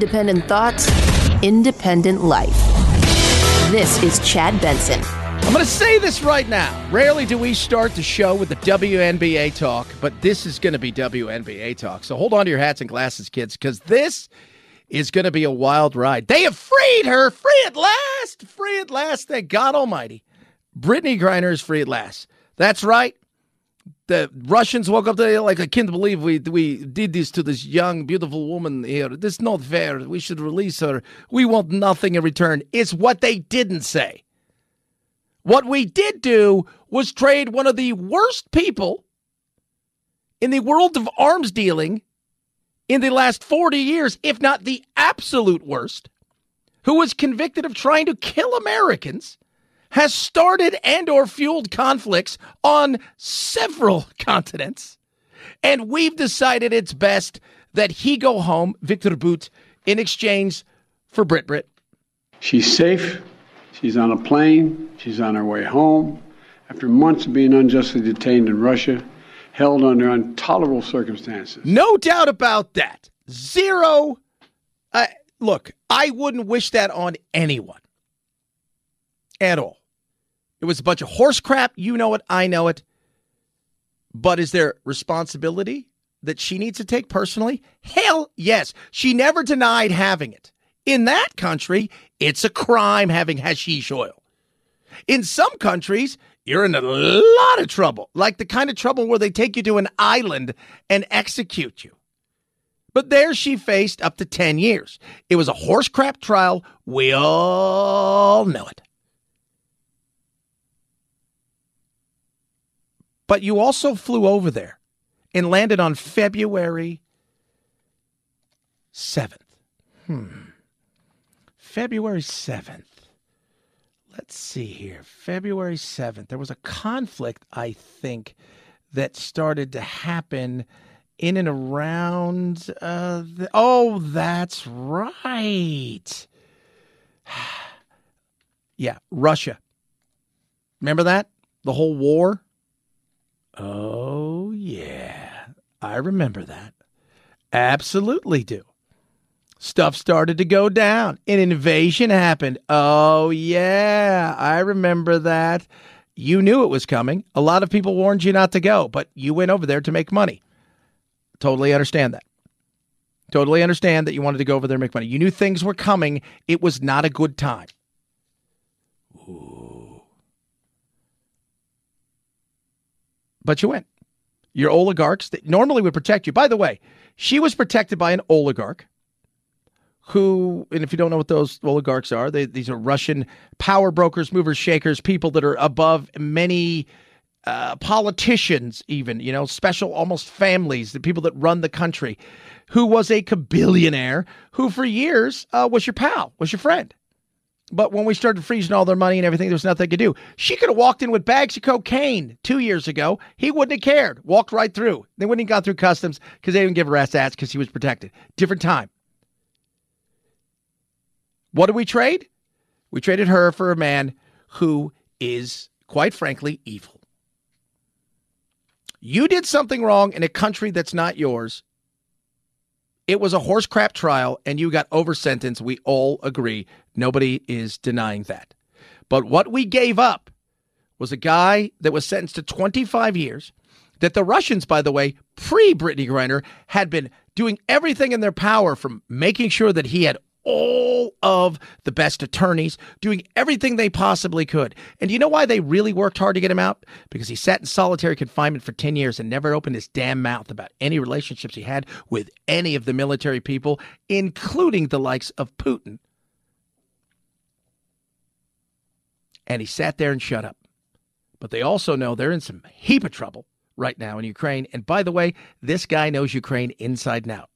Independent thoughts, independent life. This is Chad Benson. I'm going to say this right now. Rarely do we start the show with the WNBA talk, but this is going to be WNBA talk. So hold on to your hats and glasses, kids, because this is going to be a wild ride. They have freed her, free at last, free at last. Thank God Almighty. Brittney Griner is free at last. That's right. The Russians woke up today like I can't believe we we did this to this young beautiful woman here. This is not fair. We should release her. We want nothing in return. It's what they didn't say. What we did do was trade one of the worst people in the world of arms dealing in the last 40 years, if not the absolute worst, who was convicted of trying to kill Americans, has started and or fueled conflicts on several continents. And we've decided it's best that he go home, Viktor Bout, in exchange for Brit Brit. She's safe. She's on a plane. She's on her way home. After months of being unjustly detained in Russia, held under intolerable circumstances. No doubt about that. Zero. Uh, look, I wouldn't wish that on anyone at all. It was a bunch of horse crap. You know it. I know it. But is there responsibility that she needs to take personally? Hell yes. She never denied having it. In that country, it's a crime having hashish oil. In some countries, you're in a lot of trouble, like the kind of trouble where they take you to an island and execute you. But there she faced up to 10 years. It was a horse crap trial. We all know it. But you also flew over there and landed on February 7th. Hmm. February 7th. Let's see here. February 7th. There was a conflict, I think, that started to happen in and around. Uh, the, oh, that's right. yeah, Russia. Remember that? The whole war? Oh, yeah. I remember that. Absolutely do. Stuff started to go down. An invasion happened. Oh, yeah. I remember that. You knew it was coming. A lot of people warned you not to go, but you went over there to make money. Totally understand that. Totally understand that you wanted to go over there and make money. You knew things were coming. It was not a good time. But you went. Your oligarchs that normally would protect you. By the way, she was protected by an oligarch who, and if you don't know what those oligarchs are, they, these are Russian power brokers, movers, shakers, people that are above many uh, politicians, even, you know, special almost families, the people that run the country, who was a billionaire who for years uh, was your pal, was your friend. But when we started freezing all their money and everything, there was nothing they could do. She could have walked in with bags of cocaine two years ago. He wouldn't have cared. Walked right through. They wouldn't have gone through customs because they didn't give a rat's ass because he was protected. Different time. What did we trade? We traded her for a man who is, quite frankly, evil. You did something wrong in a country that's not yours. It was a horse crap trial and you got over sentenced. We all agree. Nobody is denying that. But what we gave up was a guy that was sentenced to 25 years. That the Russians, by the way, pre Brittney Griner, had been doing everything in their power from making sure that he had all of the best attorneys, doing everything they possibly could. And you know why they really worked hard to get him out? Because he sat in solitary confinement for 10 years and never opened his damn mouth about any relationships he had with any of the military people, including the likes of Putin. And he sat there and shut up. But they also know they're in some heap of trouble right now in Ukraine. And by the way, this guy knows Ukraine inside and out.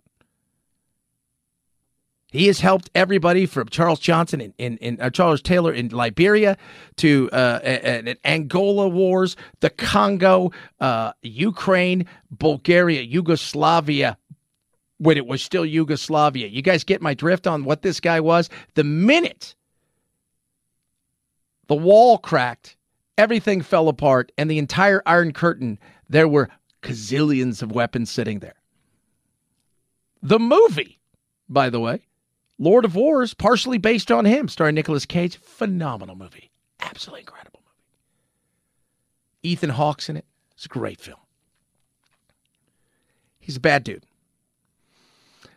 He has helped everybody from Charles Johnson in, in, in uh, Charles Taylor in Liberia to uh, Angola wars, the Congo, uh, Ukraine, Bulgaria, Yugoslavia, when it was still Yugoslavia. You guys get my drift on what this guy was? The minute the wall cracked, everything fell apart, and the entire Iron Curtain, there were gazillions of weapons sitting there. The movie, by the way, Lord of Wars, partially based on him, starring Nicolas Cage. Phenomenal movie. Absolutely incredible movie. Ethan Hawke's in it. It's a great film. He's a bad dude.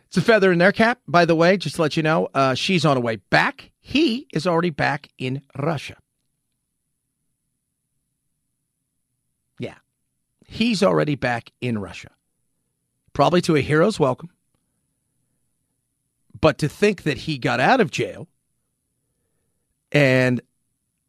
It's a feather in their cap, by the way, just to let you know. Uh, she's on her way back. He is already back in Russia. Yeah. He's already back in Russia. Probably to a hero's welcome. But to think that he got out of jail and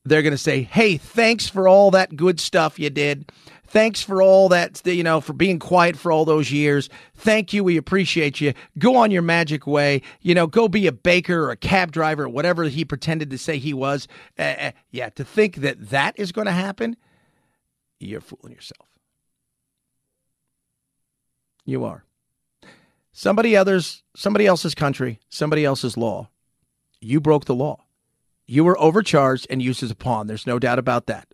they're going to say, hey, thanks for all that good stuff you did. Thanks for all that, you know, for being quiet for all those years. Thank you. We appreciate you. Go on your magic way. You know, go be a baker or a cab driver or whatever he pretended to say he was. Uh, yeah, to think that that is going to happen, you're fooling yourself. You are. Somebody others, somebody else's country, somebody else's law. You broke the law. You were overcharged and used as a pawn. There's no doubt about that.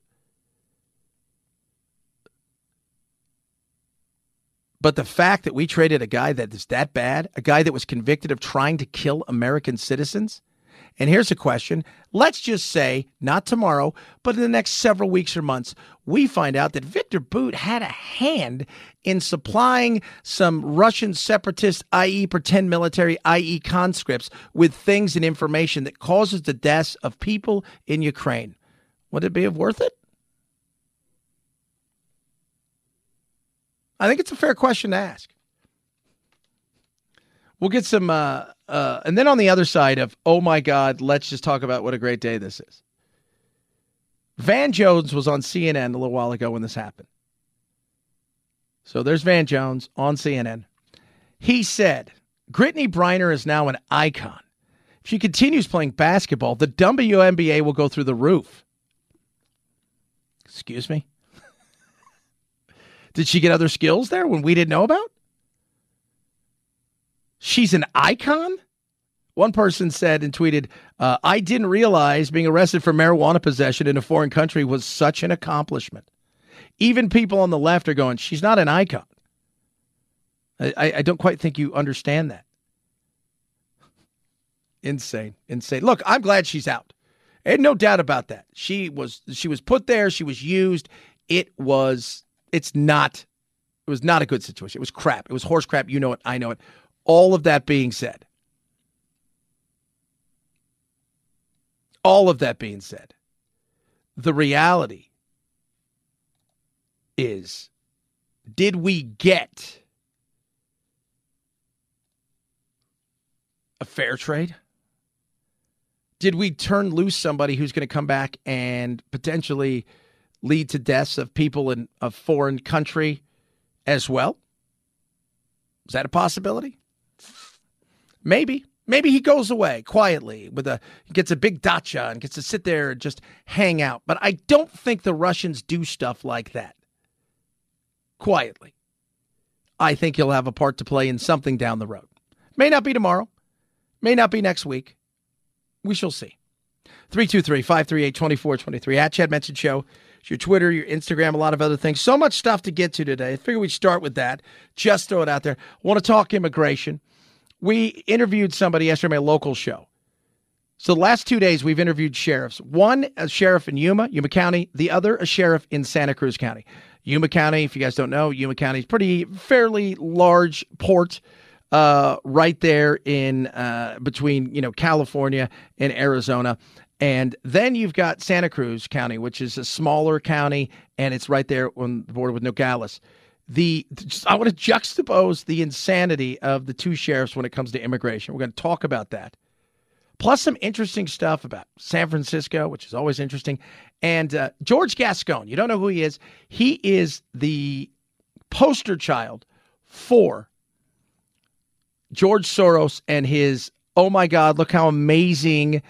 But the fact that we traded a guy that is that bad, a guy that was convicted of trying to kill American citizens, and here's a question. Let's just say, not tomorrow, but in the next several weeks or months, we find out that Victor Bout had a hand in supplying some Russian separatist, i.e., pretend military, i.e., conscripts, with things and information that causes the deaths of people in Ukraine. Would it be worth it? I think it's a fair question to ask. We'll get some, uh, uh, and then on the other side of, oh my God, let's just talk about what a great day this is. Van Jones was on CNN a little while ago when this happened. So there's Van Jones on CNN. He said, Brittney Griner is now an icon. If she continues playing basketball, the WNBA will go through the roof. Excuse me? Did she get other skills there when we didn't know about? She's an icon? One person said and tweeted, uh, I didn't realize being arrested for marijuana possession in a foreign country was such an accomplishment. Even people on the left are going, she's not an icon. I, I don't quite think you understand that. Insane, insane. Look, I'm glad she's out. And no doubt about that. She was she was put there, she was used. It was it's not it was not a good situation. It was crap. It was horse crap. You know it. I know it. All of that being said, all of that being said, the reality is did we get a fair trade? Did we turn loose somebody who's going to come back and potentially lead to deaths of people in a foreign country as well? Is that a possibility? Maybe. Maybe he goes away quietly with a gets a big dacha and gets to sit there and just hang out. But I don't think the Russians do stuff like that. Quietly. I think he'll have a part to play in something down the road. May not be tomorrow. May not be next week. We shall see. 323 538 2423 at Chad Benson Show your Twitter, your Instagram, a lot of other things. So much stuff to get to today. I figure we'd start with that. Just throw it out there. Want to talk immigration. We interviewed somebody yesterday on my local show. So the last two days we've interviewed sheriffs. One a sheriff in Yuma, Yuma County, the other a sheriff in Santa Cruz County. Yuma County, if you guys don't know, Yuma County is pretty fairly large port uh, right there in uh, between you know California and Arizona. And then you've got Santa Cruz County, which is a smaller county, and it's right there on the border with Nogales. The I want to juxtapose the insanity of the two sheriffs when it comes to immigration. We're going to talk about that, plus some interesting stuff about San Francisco, which is always interesting, and uh, George Gascon. You don't know who he is? He is the poster child for George Soros and his. Oh my God! Look how amazing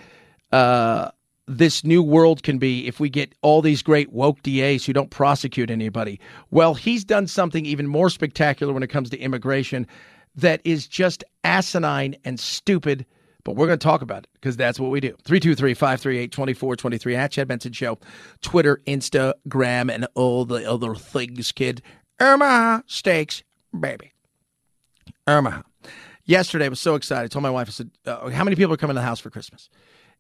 uh, this new world can be if we get all these great woke DAs who don't prosecute anybody. Well, he's done something even more spectacular when it comes to immigration that is just asinine and stupid. But we're going to talk about it because that's what we do. 323 538 2423 at Chad Benson Show, Twitter, Instagram, and all the other things, kid. Omaha Steaks, baby. Omaha. yesterday I was so excited. I told my wife, I said, uh, "How many people are coming to the house for Christmas?"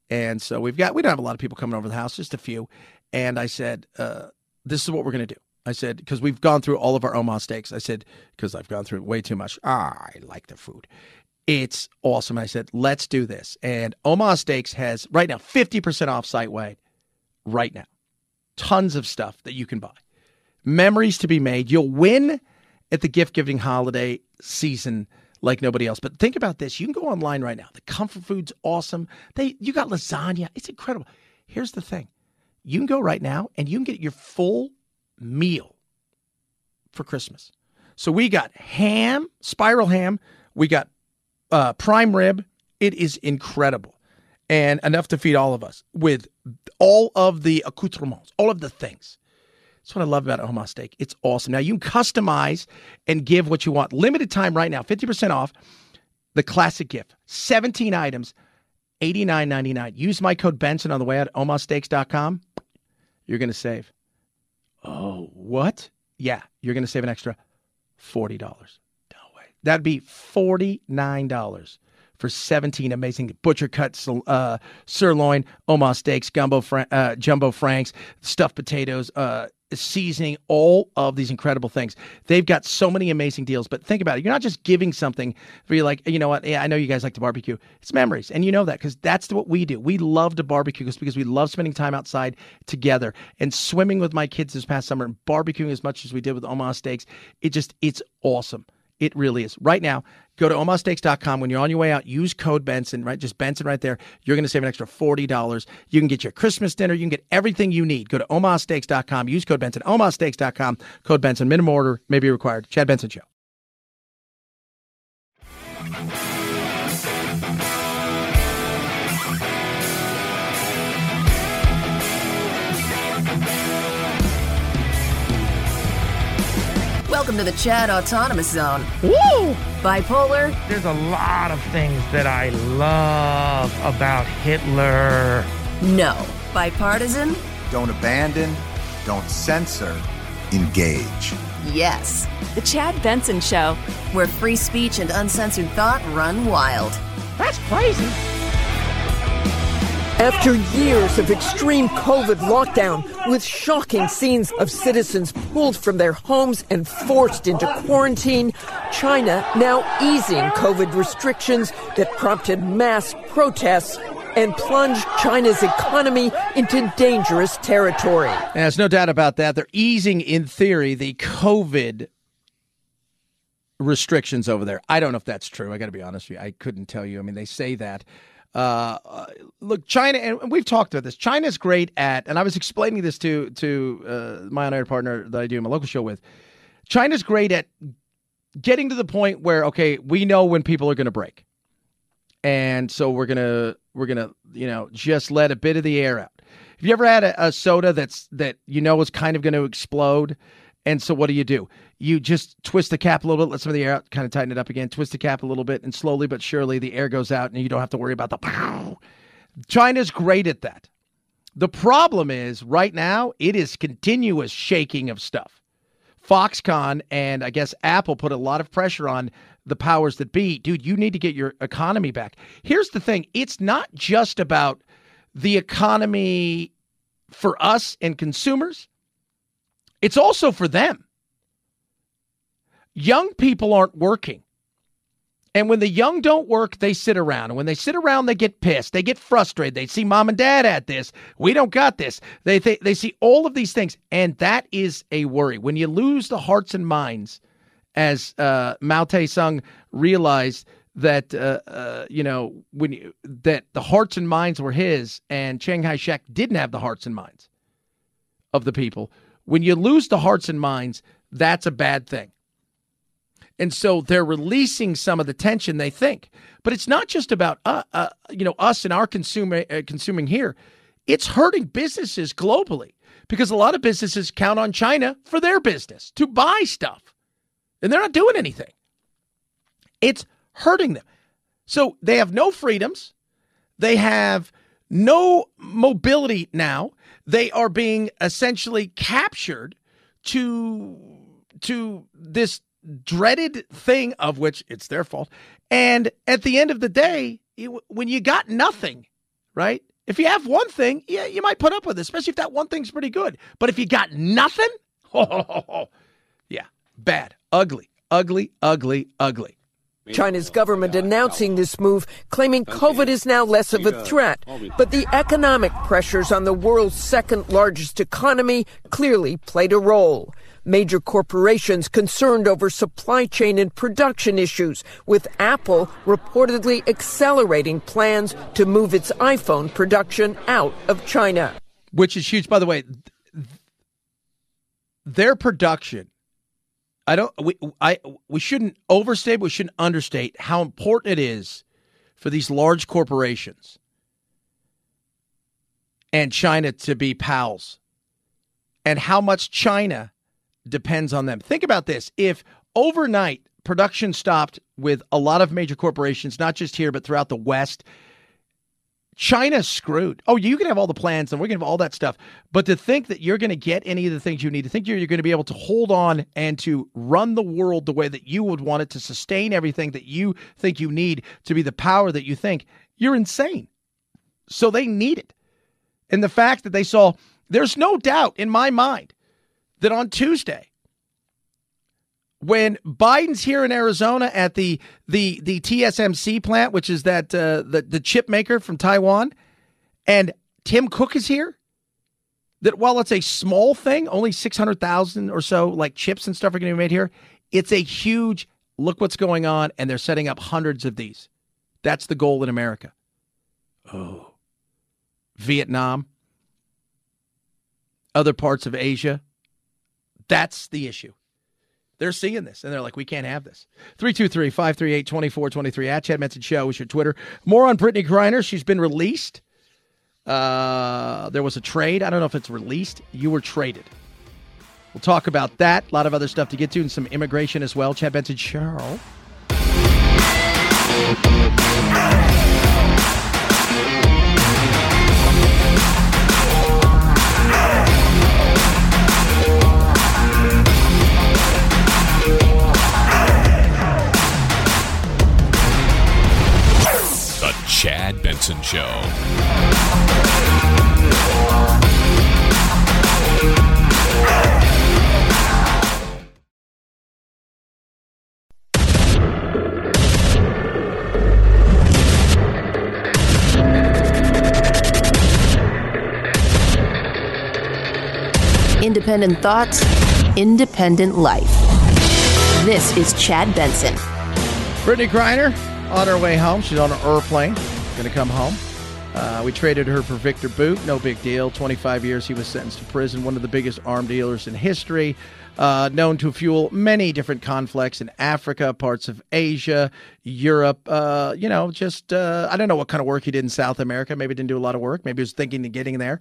And so we've got we don't have a lot of people coming over the house, just a few. And I said, uh, "This is what we're going to do." I said because we've gone through all of our Omaha steaks. I said because I've gone through way too much. Ah, I like the food. It's awesome. I said, let's do this. And Omaha Steaks has right now 50% off site wide right now. Tons of stuff that you can buy. Memories to be made. You'll win at the gift giving holiday season like nobody else. But think about this. You can go online right now. The comfort food's awesome. They you got lasagna. It's incredible. Here's the thing. You can go right now and you can get your full meal for Christmas. So we got ham, spiral ham, we got uh, prime rib. It is incredible and enough to feed all of us with all of the accoutrements, all of the things. That's what I love about Omaha Steak. It's awesome. Now you can customize and give what you want. Limited time right now, 50% off the classic gift. 17 items, $89.99. Use my code Benson on the way out at omahasteaks.com. You're going to save. Oh, what? Yeah, you're going to save an extra $40. No way. That'd be $49 for 17 amazing butcher cut uh, sirloin, Omaha steaks, gumbo, uh, jumbo franks, stuffed potatoes, uh, seasoning, all of these incredible things. They've got so many amazing deals. But think about it. You're not just giving something where you're like, you know what? Yeah, I know you guys like to barbecue. It's memories. And you know that because that's what we do. We love to barbecue because we love spending time outside together and swimming with my kids this past summer and barbecuing as much as we did with Omaha Steaks. It just, it's awesome. It really is. Right now, go to omahasteaks.com. When you're on your way out, use code Benson, right? Just Benson right there. You're going to save an extra $40. You can get your Christmas dinner. You can get everything you need. Go to omahasteaks.com. Use code Benson. omahasteaks.com. Code Benson. Minimum order may be required. Chad Benson Show. Welcome to the Chad Autonomous Zone. Woo! Bipolar? There's a lot of things that I love about Hitler. No. Bipartisan? Don't abandon, don't censor, engage. Yes. The Chad Benson Show, where free speech and uncensored thought run wild. That's crazy. After years of extreme COVID lockdown, with shocking scenes of citizens pulled from their homes and forced into quarantine, China now easing COVID restrictions that prompted mass protests and plunged China's economy into dangerous territory. There's no doubt about that. They're easing, in theory, the COVID restrictions over there. I don't know if that's true. I got to be honest with you. I couldn't tell you. I mean, they say that. Uh, look, China, and we've talked about this. China's great at, and I was explaining this to to uh, my on-air partner that I do my local show with. China's great at getting to the point where okay, we know when people are going to break, and so we're gonna we're gonna you know just let a bit of the air out. Have you ever had a, a soda that's that you know is kind of going to explode? And so what do you do? You just twist the cap a little bit, let some of the air out, kind of tighten it up again, twist the cap a little bit, and slowly but surely the air goes out and you don't have to worry about the pow. China's great at that. The problem is right now it is continuous shaking of stuff. Foxconn and I guess Apple put a lot of pressure on the powers that be. Dude, you need to get your economy back. Here's the thing it's not just about the economy for us and consumers, it's also for them. Young people aren't working. And when the young don't work, they sit around. And when they sit around, they get pissed. They get frustrated. They see mom and dad at this. We don't got this. They th- they see all of these things, and that is a worry. When you lose the hearts and minds, as uh, Mao Tse-tung realized that uh, uh, you know when you, that the hearts and minds were his, and Chiang Kai-shek didn't have the hearts and minds of the people. When you lose the hearts and minds, that's a bad thing. And so they're releasing some of the tension they think. But it's not just about uh, uh, you know us and our consumer uh, consuming here. It's hurting businesses globally because a lot of businesses count on China for their business to buy stuff. And they're not doing anything. It's hurting them. So they have no freedoms. They have no mobility now. They are being essentially captured to to this dreaded thing of which it's their fault. And at the end of the day, you, when you got nothing, right? If you have one thing, yeah, you might put up with it, especially if that one thing's pretty good. But if you got nothing, oh, yeah, bad, ugly, ugly, ugly, ugly. China's government announcing this move, claiming COVID is now less of a threat. But the economic pressures on the world's second largest economy clearly played a role. Major corporations concerned over supply chain and production issues, with Apple reportedly accelerating plans to move its iPhone production out of China. Which is huge. By the way, their production I don't we I we shouldn't overstate, we shouldn't understate how important it is for these large corporations and China to be pals. And how much China depends on them. Think about this. If overnight production stopped with a lot of major corporations, not just here but throughout the West, China's screwed. Oh, you can have all the plans and we're going to have all that stuff. But to think that you're going to get any of the things you need, to think you're, you're going to be able to hold on and to run the world the way that you would want it to sustain everything that you think you need to be the power that you think, you're insane. So they need it. And the fact that they saw, there's no doubt in my mind that on Tuesday, when Biden's here in Arizona at the the the TSMC plant, which is that uh, the the chip maker from Taiwan, and Tim Cook is here. That while it's a small thing, only six hundred thousand or so like chips and stuff are going to be made here. It's a huge look what's going on, and they're setting up hundreds of these. That's the goal in America. Oh, Vietnam, other parts of Asia. That's the issue. They're seeing this and they're like, we can't have this. 323 538 2423 at Chad Benson Show is your Twitter. More on Brittney Griner. She's been released. Uh, there was a trade. I don't know if it's released. You were traded. We'll talk about that. A lot of other stuff to get to and some immigration as well. Chad Benson Show. Chad Benson Show. Independent thoughts, independent life. This is Chad Benson. Brittney Griner on her way home. She's on an airplane, going to come home. Uh, we traded her for Victor Bout. No big deal. 25 years he was sentenced to prison. One of the biggest arm dealers in history. Uh, known to fuel many different conflicts in Africa, parts of Asia, Europe. Uh, you know, just uh, I don't know what kind of work he did in South America. Maybe didn't do a lot of work. Maybe he was thinking of getting there.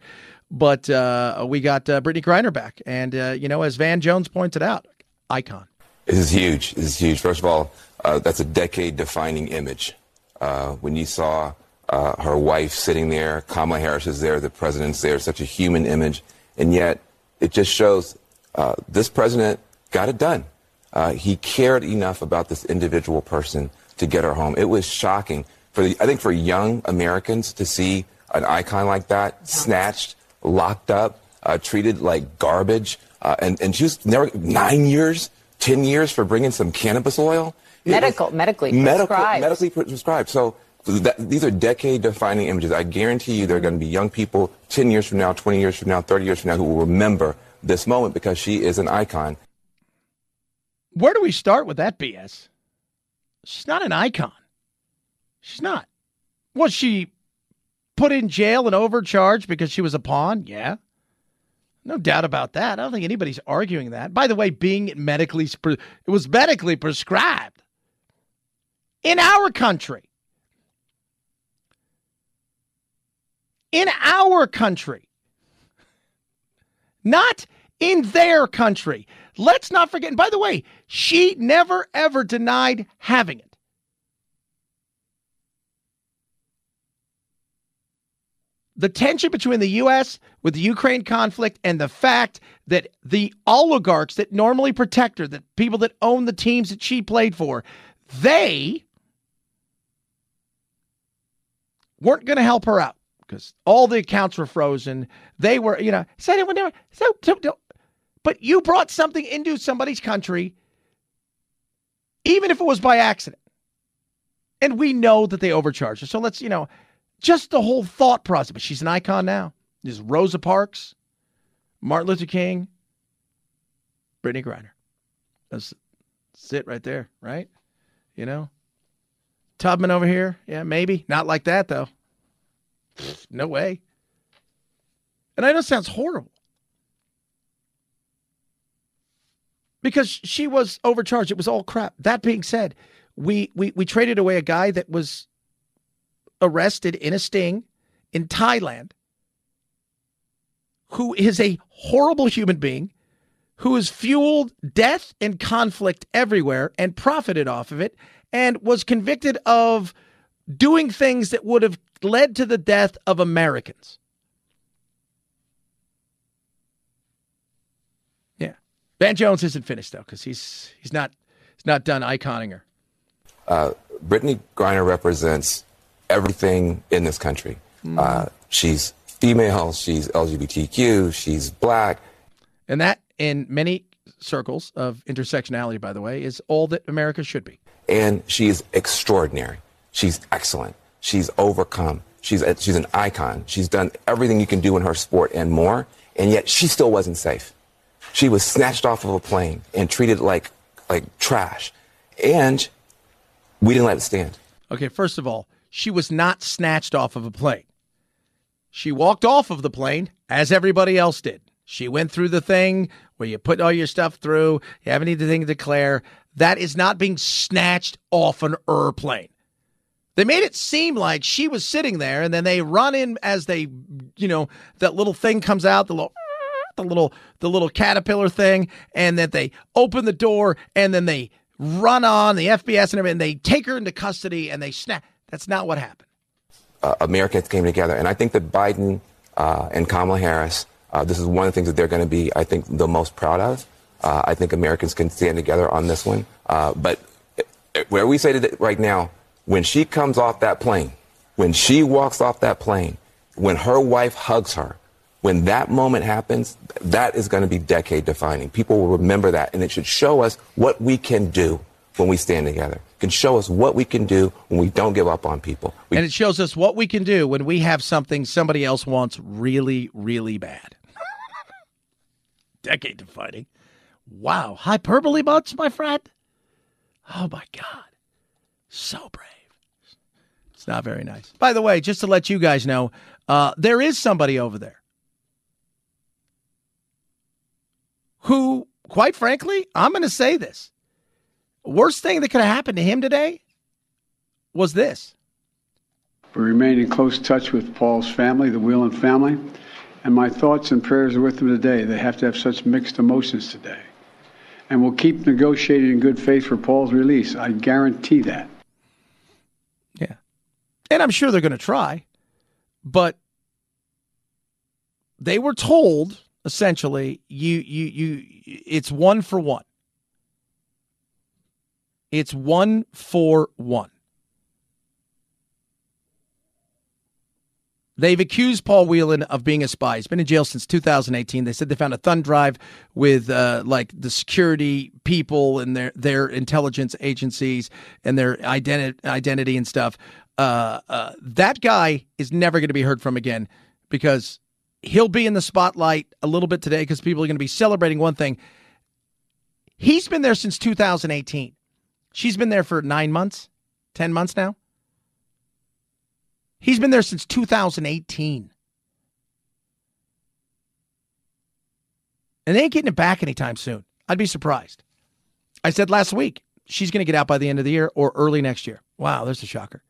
But uh, we got uh, Brittney Griner back, and you know, as Van Jones pointed out, icon. This is huge. This is huge. First of all, that's a decade-defining image. Uh, when you saw uh, her wife sitting there, Kamala Harris is there, the president's there, such a human image, and yet it just shows uh, this president got it done. Uh, he cared enough about this individual person to get her home. It was shocking for the, I think for young Americans to see an icon like that snatched, locked up, uh, treated like garbage, and and she was never nine years, ten years for bringing some cannabis oil medical, medically medical, prescribed. medically prescribed. So that, these are decade-defining images. I guarantee you, there are going to be young people 10 years from now, 20 years from now, 30 years from now who will remember this moment because she is an icon. Where do we start with that BS? She's not an icon. She's not. Was she put in jail and overcharged because she was a pawn? Yeah. No doubt about that. I don't think anybody's arguing that. By the way, being medically it was medically prescribed in our country. In our country. Not in their country. Let's not forget. And by the way, she never ever denied having it. the tension between the U.S. with the Ukraine conflict and the fact that the oligarchs that normally protect her, the people that own the teams that she played for, they weren't going to help her out because all the accounts were frozen. They were, you know, said it would never. So, so, so, but you brought something into somebody's country, even if it was by accident. And we know that they overcharged her. So let's, you know, just the whole thought process. But she's an icon now. There's Rosa Parks, Martin Luther King, Brittney Griner. That's, that's it right there, right? You know? Tubman over here. Yeah, maybe. Not like that, though. No way. And I know it sounds horrible. Because she was overcharged. It was all crap. That being said, we we we traded away a guy that was arrested in a sting in Thailand who is a horrible human being who has fueled death and conflict everywhere and profited off of it and was convicted of doing things that would have led to the death of Americans. Yeah. Van Jones isn't finished though cuz he's he's not he's not done iconing her. Uh, Brittney Griner represents everything in this country. Mm. Uh, she's female, she's LGBTQ, she's black. And that, in many circles of intersectionality, by the way, is all that America should be. And she is extraordinary. She's excellent. She's overcome. She's, a, she's an icon. She's done everything you can do in her sport and more. And yet she still wasn't safe. She was snatched off of a plane and treated like, like trash. And we didn't let it stand. Okay, first of all, she was not snatched off of a plane. She walked off of the plane as everybody else did. She went through the thing where you put all your stuff through, you have anything to declare. That is not being snatched off an airplane. They made it seem like she was sitting there and then they run in as they, you know, that little thing comes out, the little the little the little caterpillar thing, and that they open the door and then they run on the FBS and everything. They take her into custody and they snap. That's not what happened. Uh, Americans came together, and I think that Biden uh, and Kamala Harris, uh, this is one of the things that they're going to be, I think, the most proud of. Uh, I think Americans can stand together on this one. Uh, but where we say it right now, when she comes off that plane, when she walks off that plane, when her wife hugs her, when that moment happens, that is going to be decade defining. People will remember that, and it should show us what we can do when we stand together. It can show us what we can do when we don't give up on people. We- and it shows us what we can do when we have something somebody else wants really, really bad. decade defining. Wow. Hyperbole butts, my friend. Oh, my God. So brave. It's not very nice. By the way, just to let you guys know, uh, there is somebody over there who, quite frankly, I'm going to say this. Worst thing that could have happened to him today was this. We remain in close touch with Paul's family, the Whelan family, and my thoughts and prayers are with them today. They have to have such mixed emotions today. And we'll keep negotiating in good faith for Paul's release. I guarantee that. And I'm sure they're going to try, but they were told essentially you you you it's one for one. It's one for one. They've accused Paul Whelan of being a spy. He's been in jail since 2018. They said they found a thumb drive with uh, like the security people and their their intelligence agencies and their identi- identity and stuff. Uh, uh, that guy is never going to be heard from again because he'll be in the spotlight a little bit today because people are going to be celebrating one thing. He's been there since 2018. She's been there for nine months, 10 months now. He's been there since 2018. And they ain't getting it back anytime soon. I'd be surprised. I said last week, she's going to get out by the end of the year or early next year. Wow, there's a shocker.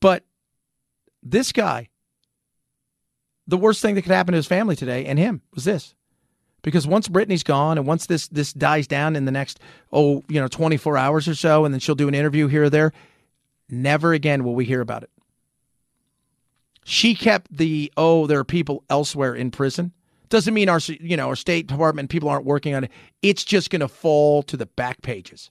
But this guy, the worst thing that could happen to his family today and him was this. Because once Brittney's gone and once this this dies down in the next oh, you know, 24 hours or so and then she'll do an interview here or there, Never again will we hear about it. She kept the oh, there are people elsewhere in prison. Doesn't mean our you know our State Department people aren't working on it. It's just going to fall to the back pages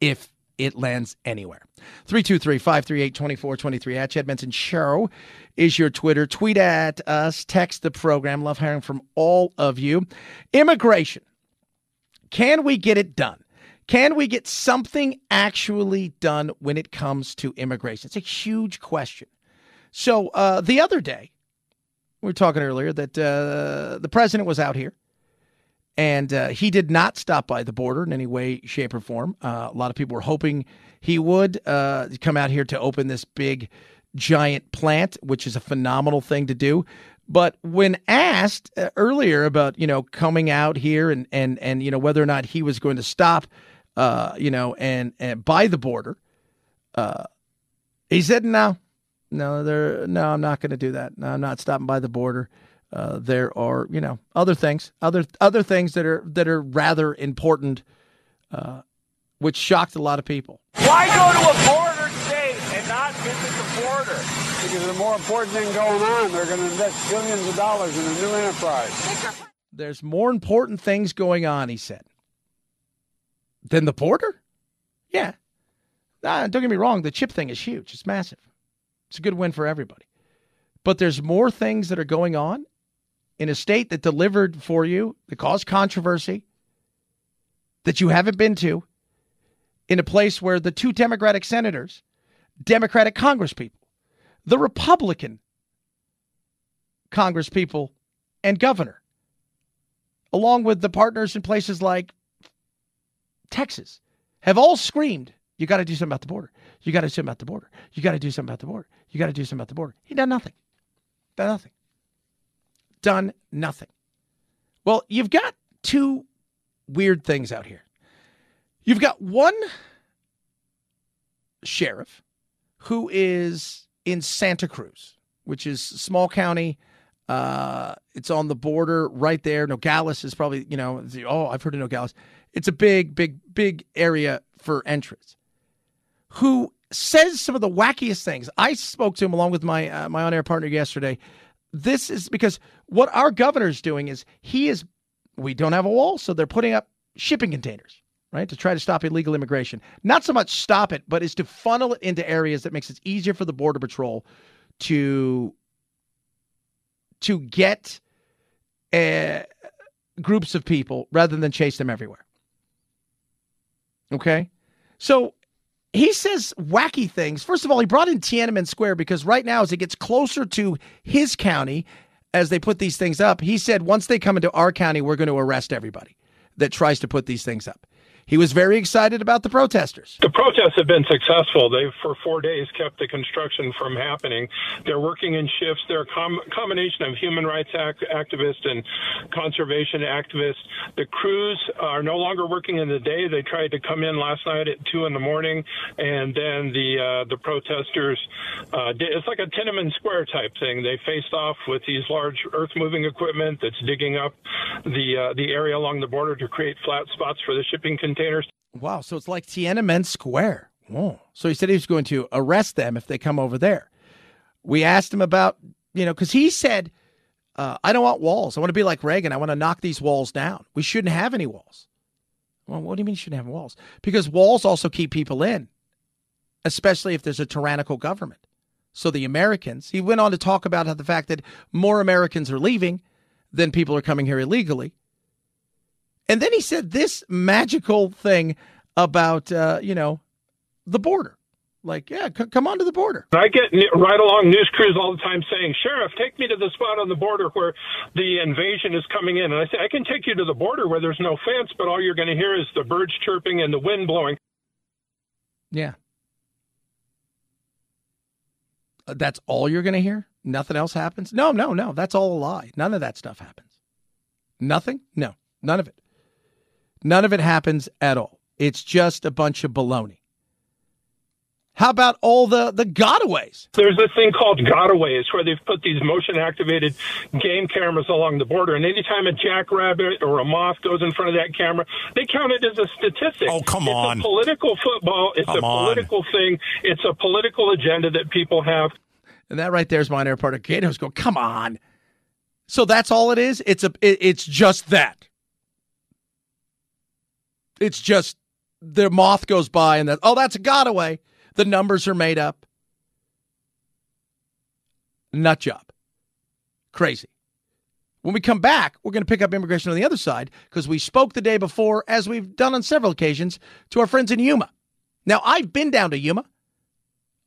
if it lands anywhere. 323 538 2423 at Chad Benson Show is your Twitter. Tweet at us, text the program. Love hearing from all of you. Immigration. Can we get it done? Can we get something actually done when it comes to immigration? It's a huge question. So uh, the other day, we were talking earlier that uh, the president was out here and uh, he did not stop by the border in any way, shape, or form. Uh, a lot of people were hoping he would uh, come out here to open this big, giant plant, which is a phenomenal thing to do. But when asked uh, earlier about you know coming out here and and and you know whether or not he was going to stop, uh, you know, and and by the border, uh, he said no, no, there, no, I'm not going to do that. No, I'm not stopping by the border. Uh, there are, you know, other things, other other things that are that are rather important, uh, which shocked a lot of people. Why go to a border state and not visit the border? Because a more important thing going on. They're going to invest billions of dollars in a new enterprise. There's more important things going on, he said, than the border. Yeah, nah, don't get me wrong. The chip thing is huge. It's massive. It's a good win for everybody. But there's more things that are going on in a state that delivered for you, that caused controversy, that you haven't been to, in a place where the two Democratic senators, Democratic congresspeople, the Republican congresspeople, and governor, along with the partners in places like Texas, have all screamed, you got to do something about the border. You got to do something about the border. You got to do something about the border. You got to do something about the border. He done nothing. Done nothing done nothing. Well, you've got two weird things out here. You've got one sheriff who is in Santa Cruz, which is small county. Uh, it's on the border right there. Nogales is probably, you know, oh, I've heard of Nogales. It's a big, big, big area for entrance. Who says some of the wackiest things? I spoke to him along with my uh, my on air partner yesterday this is because what our governor is doing is he is we don't have a wall, so they're putting up shipping containers, right, to try to stop illegal immigration. Not so much stop it, but is to funnel it into areas that makes it easier for the border patrol to to get uh, groups of people rather than chase them everywhere. Okay, so he says wacky things. First of all, he brought in Tiananmen Square because right now, as it gets closer to his county, as they put these things up, he said once they come into our county, we're going to arrest everybody that tries to put these things up. He was very excited about the protesters. The protests have been successful. They've, for four days, kept the construction from happening. They're working in shifts. They're a com- combination of human rights act- activists and conservation activists. The crews are no longer working in the day. They tried to come in last night at two in the morning, and then the uh, the protesters. Uh, did, it's like a Tiananmen Square type thing. They faced off with these large earth moving equipment that's digging up the uh, the area along the border to create flat spots for the shipping containers. Wow. So it's like Tiananmen Square. Whoa. So he said he was going to arrest them if they come over there. We asked him about, you know, because he said, uh, I don't want walls. I want to be like Reagan. I want to knock these walls down. We shouldn't have any walls. Well, what do you mean you shouldn't have walls? Because walls also keep people in, especially if there's a tyrannical government. So the Americans, he went on to talk about how the fact that more Americans are leaving than people are coming here illegally. And then he said this magical thing about, uh, you know, the border. Like, yeah, c- come on to the border. I get right along news crews all the time saying, Sheriff, take me to the spot on the border where the invasion is coming in. And I say, I can take you to the border where there's no fence, but all you're going to hear is the birds chirping and the wind blowing. Yeah. Uh, that's all you're going to hear? Nothing else happens? No, no, no. That's all a lie. None of that stuff happens. Nothing? No, none of it. None of it happens at all. It's just a bunch of baloney. How about all the the gotaways? There's this thing called gotaways where they've put these motion activated game cameras along the border, and anytime a jackrabbit or a moth goes in front of that camera, they count it as a statistic. Oh, come it's on. a political football. It's Come a on. political thing. It's a political agenda that people have. And that right there is my air part of Gato's go, come on. So that's all it is? It's a it, it's just that. It's just the moth goes by and that oh that's a gotaway. The numbers are made up. Nut job. Crazy. When we come back, we're going to pick up immigration on the other side because we spoke the day before, as we've done on several occasions, to our friends in Yuma. Now, I've been down to Yuma.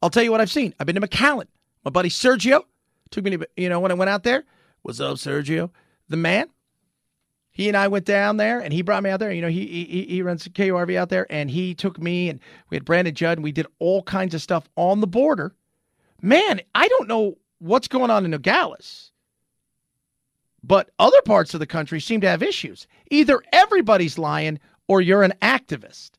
I'll tell you what I've seen. I've been to McAllen. My buddy Sergio took me to, you know, when I went out there. What's up, oh, Sergio? The man. He and I went down there and he brought me out there. You know, he he, he runs KURV out there and he took me and we had Brandon Judd and we did all kinds of stuff on the border. Man, I don't know what's going on in Nogales, but other parts of the country seem to have issues. Either everybody's lying or you're an activist.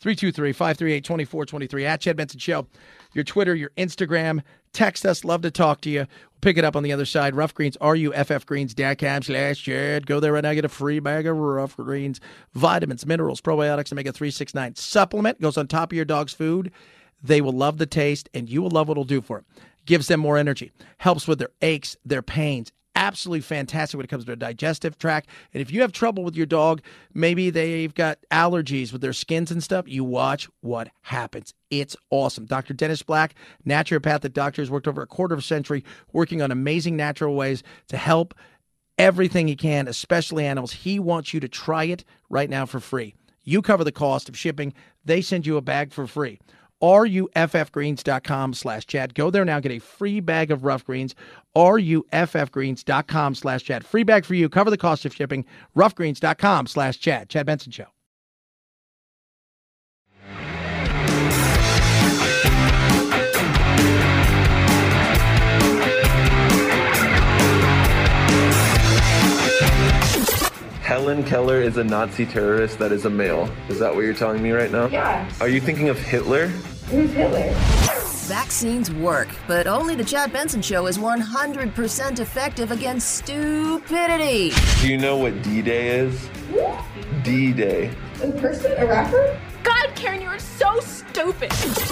323 538 2423 at Chad Benson Show. Your Twitter, your Instagram. Text us. Love to talk to you. Pick it up on the other side. Ruff Greens, R-U-F-F-Greens.com slash Chad. Go there right now. Get a free bag of Ruff Greens. Vitamins, minerals, probiotics, omega-369 supplement. Goes on top of your dog's food. They will love the taste, and you will love what it'll do for them. Gives them more energy. Helps with their aches, their pains absolutely fantastic when it comes to their digestive tract. And if you have trouble with your dog, maybe they've got allergies with their skins and stuff, you watch what happens. It's awesome. Dr. Dennis Black, naturopathic doctor, has worked over a quarter of a century working on amazing natural ways to help everything he can, especially animals. He wants you to try it right now for free. You cover the cost of shipping. They send you a bag for free ruffgreens.com slash chad. Go there now, get a free bag of ruff greens, ruffgreens.com slash chad. Free bag for you, cover the cost of shipping, ruffgreens.com slash chad. Chad Benson Show. Helen Keller is a Nazi terrorist that is a male. Is that what you're telling me right now? Yeah. Are you thinking of Hitler? Who's Hitler? Vaccines work, but only the Chad Benson Show is 100% effective against stupidity. Do you know what D Day is? D Day. In person? A rapper? God, Karen, you are so stupid.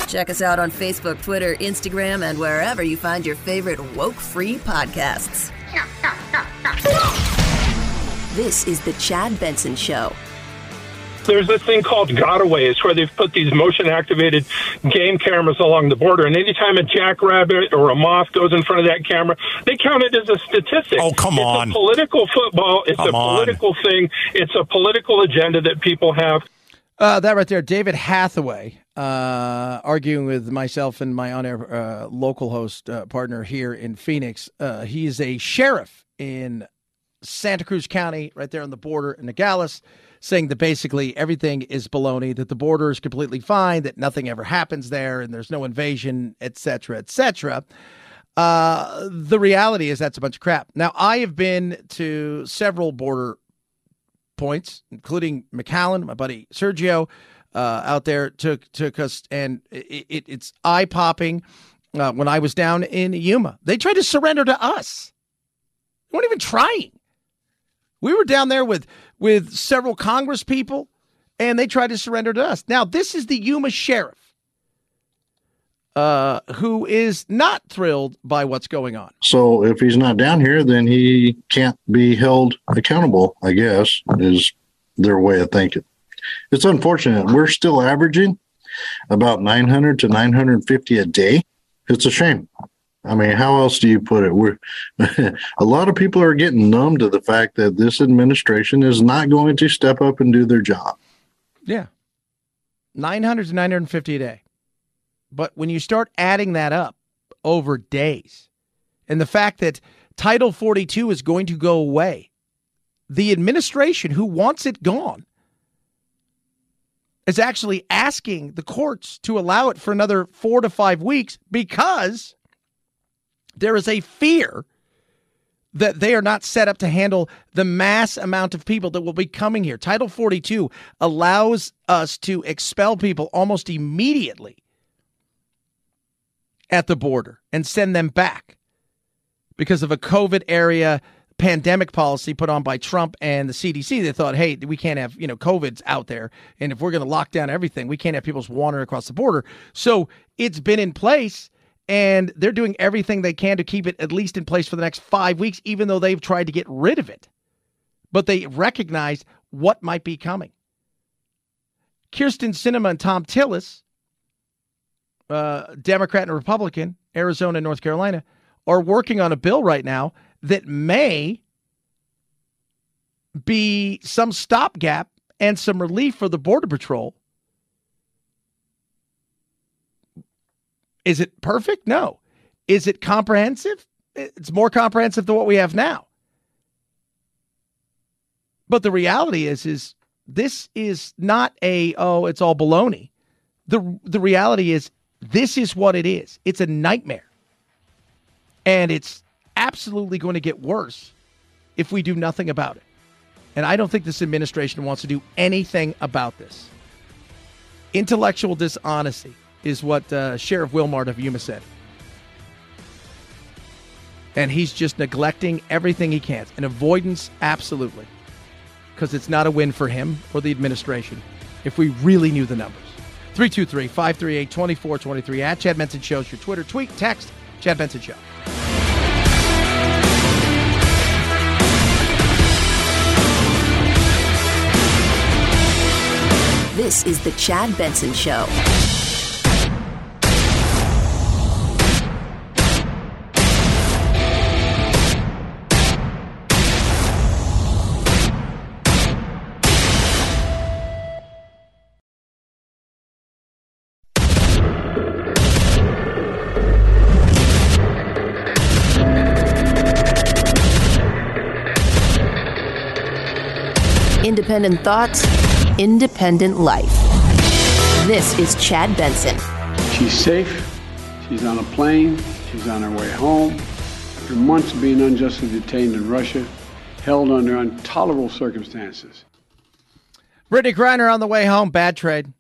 Check us out on Facebook, Twitter, Instagram, and wherever you find your favorite woke free podcasts. This is the Chad Benson Show. There's this thing called gotaways where they've put these motion activated game cameras along the border, and anytime a jackrabbit or a moth goes in front of that camera, they count it as a statistic. Oh, come it's on. a political football. It's Come a on. political thing. It's a political agenda that people have. Uh, that right there, David Hathaway, uh, arguing with myself and my on-air uh, local host uh, partner here in Phoenix. Uh, he is a sheriff in Santa Cruz County, right there on the border in Nogales, saying that basically everything is baloney, that the border is completely fine, that nothing ever happens there, and there's no invasion, et cetera, et cetera. Uh, the reality is that's a bunch of crap. Now, I have been to several border points, including McAllen. My buddy Sergio uh, out there took took us, and it, it, it's eye popping. Uh, when I was down in Yuma, they tried to surrender to us. They weren't even trying. We were down there with with several Congress people, and they tried to surrender to us. Now, this is the Yuma sheriff, uh, who is not thrilled by what's going on. So if he's not down here, then he can't be held accountable, I guess, is their way of thinking. It's unfortunate. We're still averaging about 900 to 950 a day. It's a shame. I mean, how else do you put it? We're a lot of people are getting numb to the fact that this administration is not going to step up and do their job. Yeah. 900 to 950 a day. But when you start adding that up over days, and the fact that Title 42 is going to go away, the administration who wants it gone is actually asking the courts to allow it for another four to five weeks because there is a fear that they are not set up to handle the mass amount of people that will be coming here. Title 42 allows us to expel people almost immediately at the border and send them back because of a COVID area pandemic policy put on by Trump and the CDC. They thought, hey, we can't have, you know, COVID's out there. And if we're going to lock down everything, we can't have people wandering across the border. So it's been in place and they're doing everything they can to keep it at least in place for the next five weeks, even though they've tried to get rid of it. But they recognize what might be coming. Kyrsten Sinema and Thom Tillis, uh, Democrat and Republican, Arizona and North Carolina, are working on a bill right now that may be some stopgap and some relief for the Border Patrol. Is it perfect? No. Is it comprehensive? It's more comprehensive than what we have now. But the reality is, is this is not a oh, it's all baloney. The the reality is this is what it is. It's a nightmare. And it's absolutely going to get worse if we do nothing about it. And I don't think this administration wants to do anything about this. Intellectual dishonesty is what uh, Sheriff Wilmot of Yuma said. And he's just neglecting everything he can. And avoidance, absolutely. Because it's not a win for him or the administration if we really knew the numbers. 323 538 2423 at Chad Benson Shows your Twitter, tweet, text, Chad Benson Show. This is the Chad Benson Show. Independent thoughts, independent life. This is Chad Benson. She's safe. She's on a plane. She's on her way home. After months of being unjustly detained in Russia, held under intolerable circumstances. Brittney Griner on the way home. Bad trade.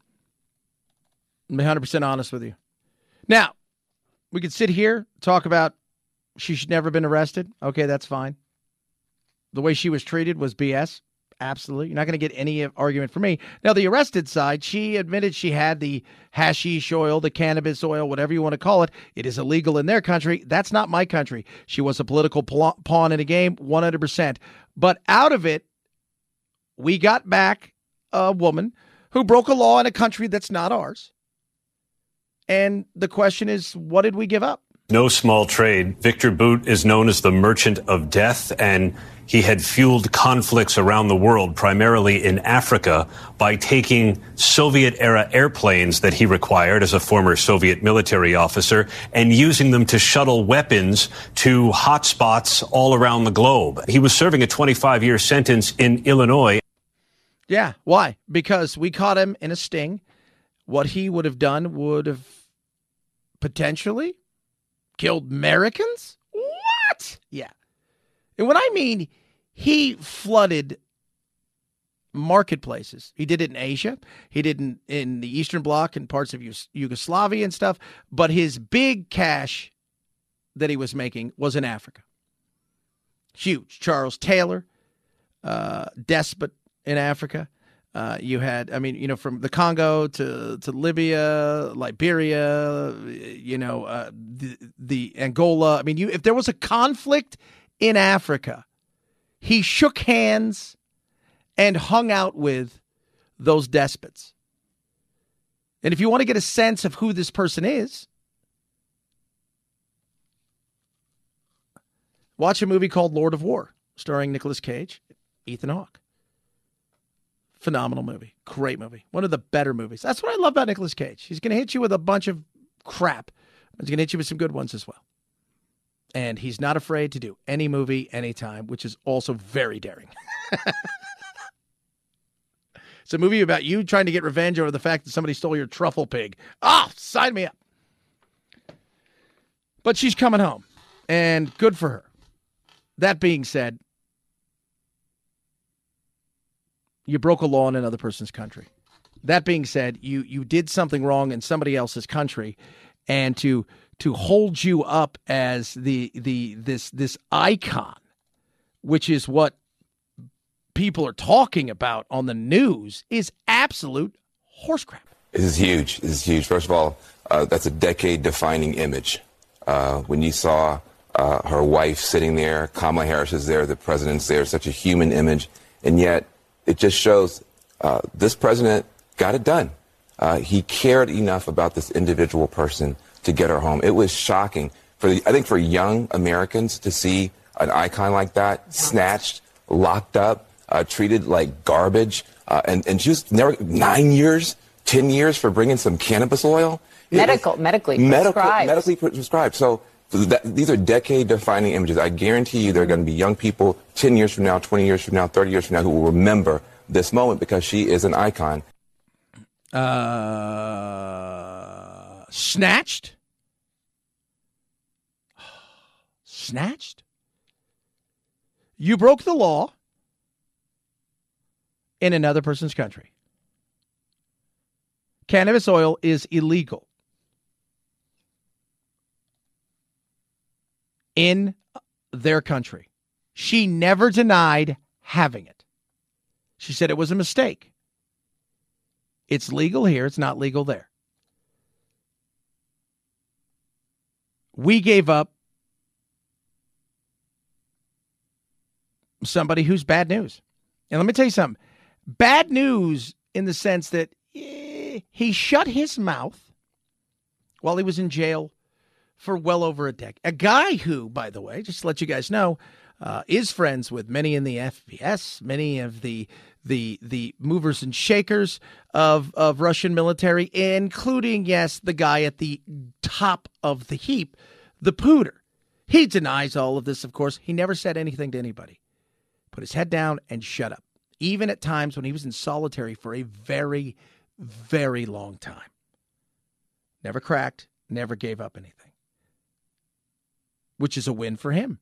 I'm 100% honest with you. Now, we could sit here, talk about she should never have been arrested. Okay, that's fine. The way she was treated was BS. Absolutely. You're not going to get any uh, argument from me. Now, the arrested side, she admitted she had the hashish oil, the cannabis oil, whatever you want to call it. It is illegal in their country. That's not my country. She was a political pawn in a game, 100%. But out of it, we got back a woman who broke a law in a country that's not ours. And the question is, what did we give up? No small trade. Victor Bout is known as the merchant of death, and he had fueled conflicts around the world, primarily in Africa, by taking Soviet era airplanes that he required as a former Soviet military officer and using them to shuttle weapons to hotspots all around the globe. He was serving a 25 year sentence in Illinois. Yeah. Why? Because we caught him in a sting. What he would have done would have potentially killed Americans? What? Yeah. And when I mean he flooded marketplaces, he did it in Asia, he did it in, the Eastern Bloc and parts of Yugoslavia and stuff, but his big cash that he was making was in Africa. Huge. Charles Taylor, uh, despot in Africa. Uh, you had, I mean, you know, from the Congo to to Libya, Liberia, you know, uh, the, the Angola. I mean, you if there was a conflict in Africa, he shook hands and hung out with those despots. And if you want to get a sense of who this person is, watch a movie called Lord of War, starring Nicolas Cage, Ethan Hawke. Phenomenal movie. Great movie. One of the better movies. That's what I love about Nicolas Cage. He's going to hit you with a bunch of crap. He's going to hit you with some good ones as well. And he's not afraid to do any movie anytime, which is also very daring. it's a movie about you trying to get revenge over the fact that somebody stole your truffle pig. Ah, oh, sign me up. But she's coming home, and good for her. That being said, you broke a law in another person's country. That being said, you you did something wrong in somebody else's country, and to to hold you up as the the this this icon, which is what people are talking about on the news, is absolute horse crap. This is huge. This is huge. First of all, uh, that's a decade-defining image. Uh, when you saw uh, her wife sitting there, Kamala Harris is there, the president's there, such a human image, and yet it just shows uh, this president got it done. Uh, he cared enough about this individual person to get her home. It was shocking for the, I think for young Americans to see an icon like that snatched, locked up, uh, treated like garbage, uh, and and she was never nine years, ten years for bringing some cannabis oil. Medical, medically medical, prescribed. medically prescribed. So that, these are decade-defining images. I guarantee you, there are going to be young people ten years from now, twenty years from now, thirty years from now who will remember this moment because she is an icon. Uh, snatched? Snatched? You broke the law in another person's country. Cannabis oil is illegal in their country. She never denied having it. She said it was a mistake. It's legal here, it's not legal there. We gave up somebody who's bad news. And let me tell you something bad news in the sense that eh, he shut his mouth while he was in jail for well over a decade. A guy who, by the way, just to let you guys know, uh, is friends with many in the FSB, many of the the the movers and shakers of of Russian military, including yes, the guy at the top of the heap, the Pooter. He denies all of this, of course. He never said anything to anybody. Put his head down and shut up. Even at times when he was in solitary for a very, very long time. Never cracked, never gave up anything. Which is a win for him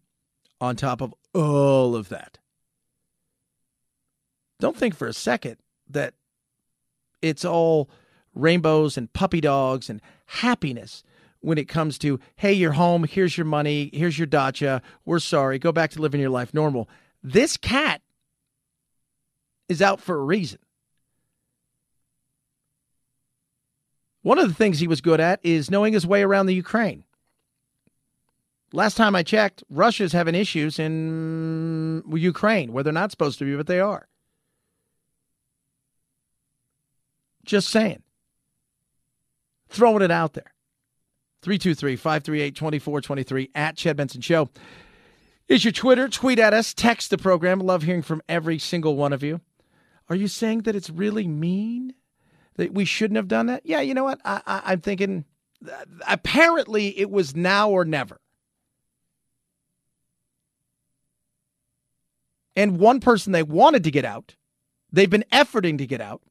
on top of all of that. Don't think for a second that it's all rainbows and puppy dogs and happiness when it comes to, hey, you're home, here's your money, here's your dacha, we're sorry, go back to living your life normal. This cat is out for a reason. One of the things he was good at is knowing his way around the Ukraine. Last time I checked, Russia's having issues in Ukraine where they're not supposed to be, but they are. Just saying. Throwing it out there. 323 538 2423 at Chad Benson Show is your Twitter. Tweet at us, text the program. Love hearing from every single one of you. Are you saying that it's really mean that we shouldn't have done that? Yeah, you know what? I, I, I'm thinking apparently it was now or never. And one person they wanted to get out, they've been efforting to get out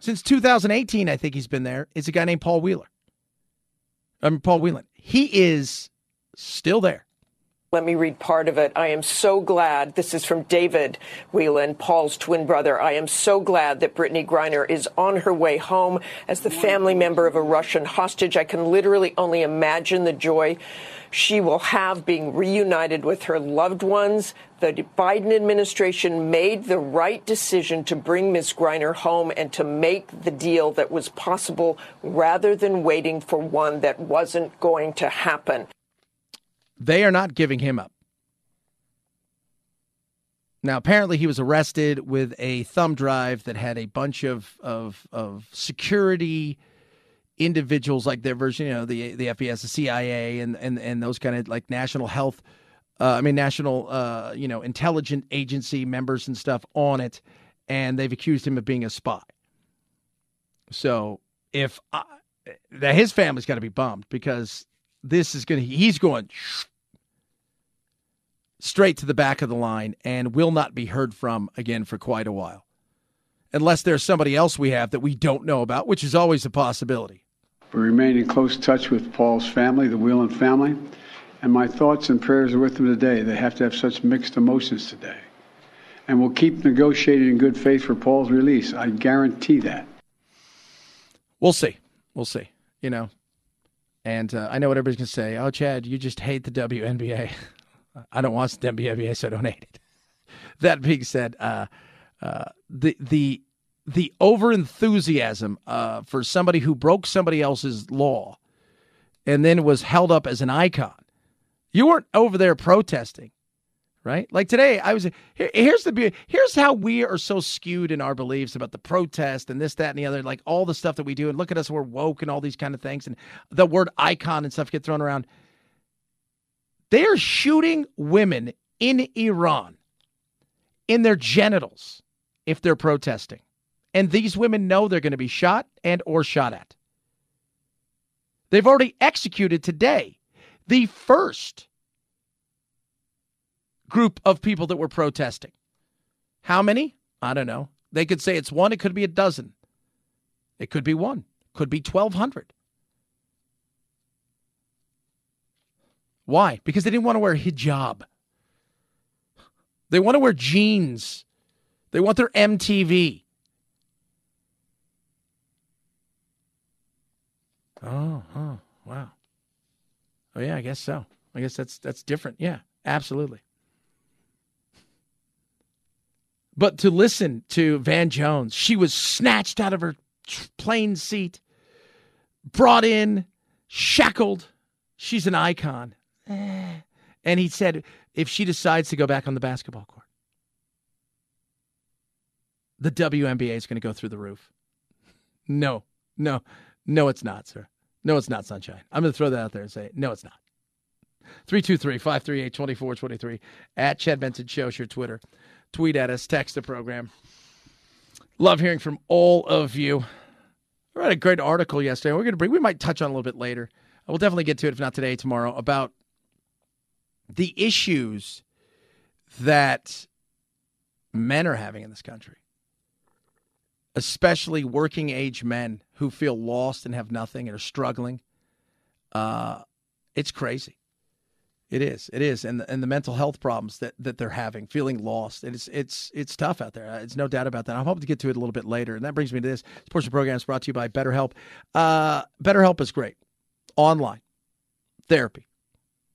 since 2018. I think he's been there. Is a guy named Paul Wheeler. I mean, Paul Whelan. He is still there. Let me read part of it. I am so glad. This is from David Whelan, Paul's twin brother. I am so glad that Brittney Griner is on her way home as the family member of a Russian hostage. I can literally only imagine the joy she will have being reunited with her loved ones. The Biden administration made the right decision to bring Ms. Griner home and to make the deal that was possible rather than waiting for one that wasn't going to happen. They are not giving him up. Now, apparently, he was arrested with a thumb drive that had a bunch of of, of security individuals, like their version, you know, the the FBI, the CIA, and and and those kind of like national health, uh, I mean, national, uh, you know, intelligence agency members and stuff on it, and they've accused him of being a spy. So, if I, that his family's got to be bummed because this is going to he's going straight to the back of the line and will not be heard from again for quite a while unless there's somebody else we have that we don't know about which is always a possibility we remain in close touch with paul's family the whelan family And my thoughts and prayers are with them today. They have to have such mixed emotions today. And we'll keep negotiating in good faith for Paul's release. I guarantee that. We'll see. We'll see. You know, and uh, I know what everybody's going to say. Oh, Chad, you just hate the WNBA. I don't watch the WNBA, so I don't hate it. That being said, uh, uh, the the the over enthusiasm uh, for somebody who broke somebody else's law and then was held up as an icon. You weren't over there protesting, right? Like today, I was. Here, here's the here's how we are so skewed in our beliefs about the protest and this, that, and the other. Like all the stuff that we do, and look at us, we're woke and all these kind of things, and the word icon and stuff get thrown around. They are shooting women in Iran in their genitals if they're protesting. And these women know they're going to be shot and or shot at. They've already executed today the first group of people that were protesting. How many? I don't know. They could say it's one, it could be a dozen. It could be one, could be 1,200. Why? Because they didn't want to wear hijab. They want to wear jeans. They want their MTV. Oh, oh, wow. Oh yeah, I guess so. I guess that's that's different. Yeah, absolutely. But to listen to Van Jones, she was snatched out of her plane seat, brought in, shackled. She's an icon. Eh. And he said, if she decides to go back on the basketball court, the WNBA is going to go through the roof. No, no, no, it's not, sir. No, it's not, Sunshine. I'm going to throw that out there and say, no, it's not. 323 538 2423 at Chad Benson Show, your Twitter. Tweet at us, text the program. Love hearing from all of you. I read a great article yesterday. We're going to bring, we might touch on a little bit later. We'll definitely get to it, if not today, tomorrow, about the issues that men are having in this country, especially working age men who feel lost and have nothing and are struggling. Uh, it's crazy. It is. It is, and the, and the mental health problems that, that they're having, feeling lost. It's it's it's tough out there. It's no doubt about that. I'm hoping to get to it a little bit later, and that brings me to this. This portion of the program is brought to you by BetterHelp. Uh, BetterHelp is great, online therapy.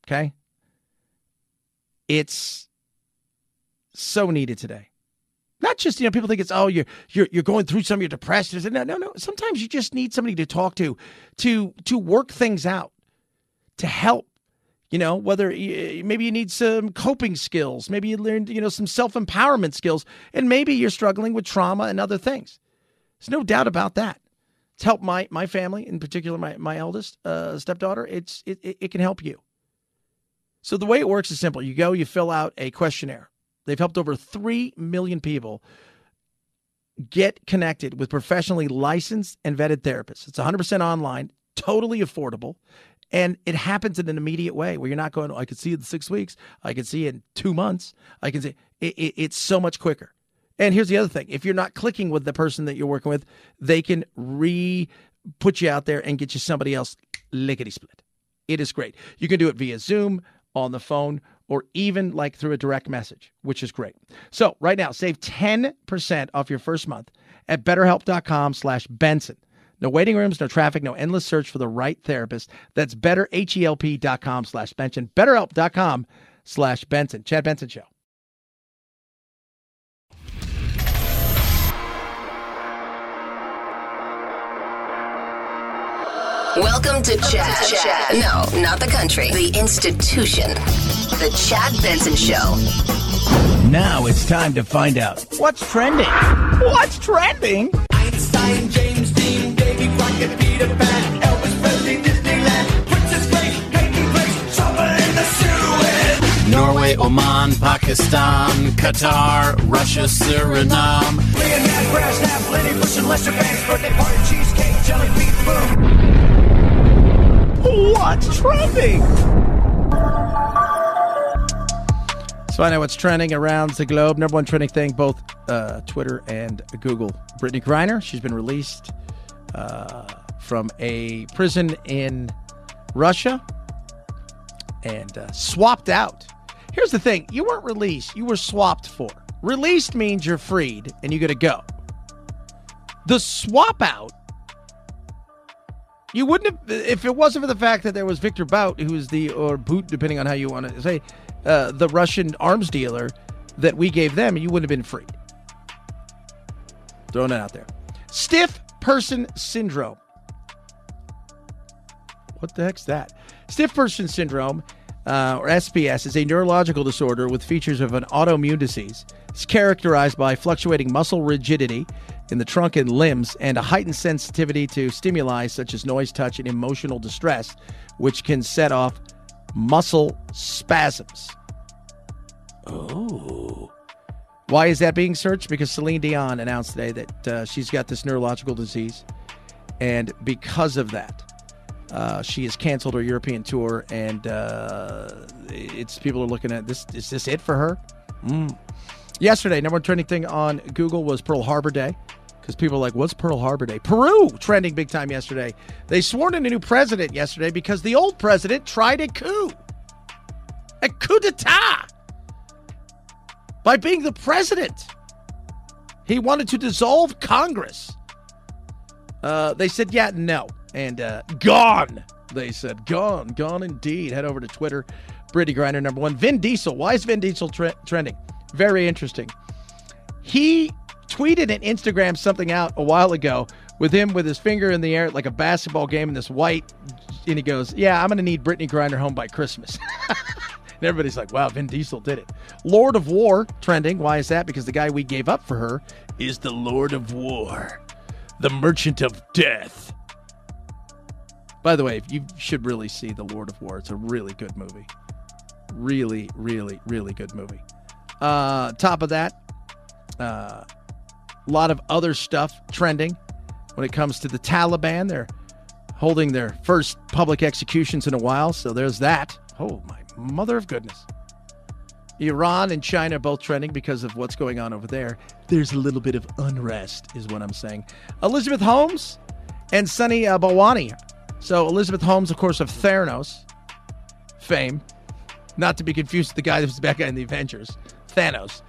Okay, it's so needed today. Not just you know people think it's oh you're you're you're going through some you're depressed. No no no. Sometimes you just need somebody to talk to to to work things out, to help. You know whether maybe you need some coping skills, maybe you learned you know some self empowerment skills, and maybe you're struggling with trauma and other things. There's no doubt about that. It's helped my my family, in particular my my eldest uh, stepdaughter. It's it, it can help you. So the way it works is simple. You go, you fill out a questionnaire. They've helped over 3 million people get connected with professionally licensed and vetted therapists. It's 100% online, totally affordable, and it happens in an immediate way where you're not going, oh, I could see it in six weeks. I can see it in two months. I can see it, it, it's so much quicker. And here's the other thing if you're not clicking with the person that you're working with, they can re put you out there and get you somebody else lickety split. It is great. You can do it via Zoom, on the phone or even like through a direct message, which is great. So right now, save 10% off your first month at betterhelp.com slash Benson. No waiting rooms, no traffic, no endless search for the right therapist. That's betterhelp.com slash Benson. Betterhelp.com slash Benson. Chad Benson Show. Welcome to Chad. Chad. No, not the country. The institution. The Chad Benson Show. Now it's time to find out what's trending. What's trending? Einstein, James Dean, Davy Crockett, Peter Pan, Elvis Presley, Disneyland, Princess Grace, Peyton Place, Trouble in the Suez. Norway, Oman, Pakistan, Qatar, Russia, Suriname. Leonard Brasnap, Lenny Bruce, and Lester Bangs, birthday party, cheesecake, jelly bean, boom. What's trending? So I know what's trending around the globe. Number one trending thing, both uh, Twitter and Google. Brittney Griner, she's been released uh, from a prison in Russia. and uh, swapped out. Here's the thing you weren't released, you were swapped for. Released means you're freed and you get to go. The swap out, you wouldn't have, if it wasn't for the fact that there was Victor Bout, who's the, or Boot, depending on how you want to say, uh, the Russian arms dealer that we gave them, you wouldn't have been free. Throwing it out there. Stiff person syndrome. What the heck's that? Stiff person syndrome, uh, or SPS, is a neurological disorder with features of an autoimmune disease. It's characterized by fluctuating muscle rigidity in the trunk and limbs and a heightened sensitivity to stimuli such as noise, touch, and emotional distress, which can set off muscle spasms. Oh. Why is that being searched? Because Celine Dion announced today that uh, she's got this neurological disease. And because of that, uh, she has canceled her European tour. And uh, it's people are looking at this. Is this it for her? Mm. Yesterday, number one trending thing on Google was Pearl Harbor Day. Because people are like, what's Pearl Harbor Day? Peru trending big time yesterday. They sworn in a new president yesterday because the old president tried a coup. A coup d'etat by being the president. He wanted to dissolve Congress. Uh, they said, yeah, no. And uh, gone. They said, gone, gone indeed. Head over to Twitter. Brittney Griner, number one. Vin Diesel. Why is Vin Diesel tre- trending? Very interesting. He tweeted and Instagram something out a while ago with him with his finger in the air like a basketball game in this white. And he goes, yeah, I'm going to need Brittney Grinder home by Christmas. And everybody's like, wow, Vin Diesel did it. Lord of War trending. Why is that? Because the guy we gave up for her is the Lord of War, the Merchant of Death. By the way, you should really see The Lord of War. It's a really good movie. Really, really, really good movie. Uh, top of that, a uh, lot of other stuff trending when it comes to the Taliban. They're holding their first public executions in a while, so there's that. Oh, my mother of goodness. Iran and China both trending because of what's going on over there. There's a little bit of unrest, is what I'm saying. Elizabeth Holmes and Sunny uh, Balwani. So, Elizabeth Holmes, of course, of Theranos fame, not to be confused with the guy that was the bad guy in the Avengers, Thanos.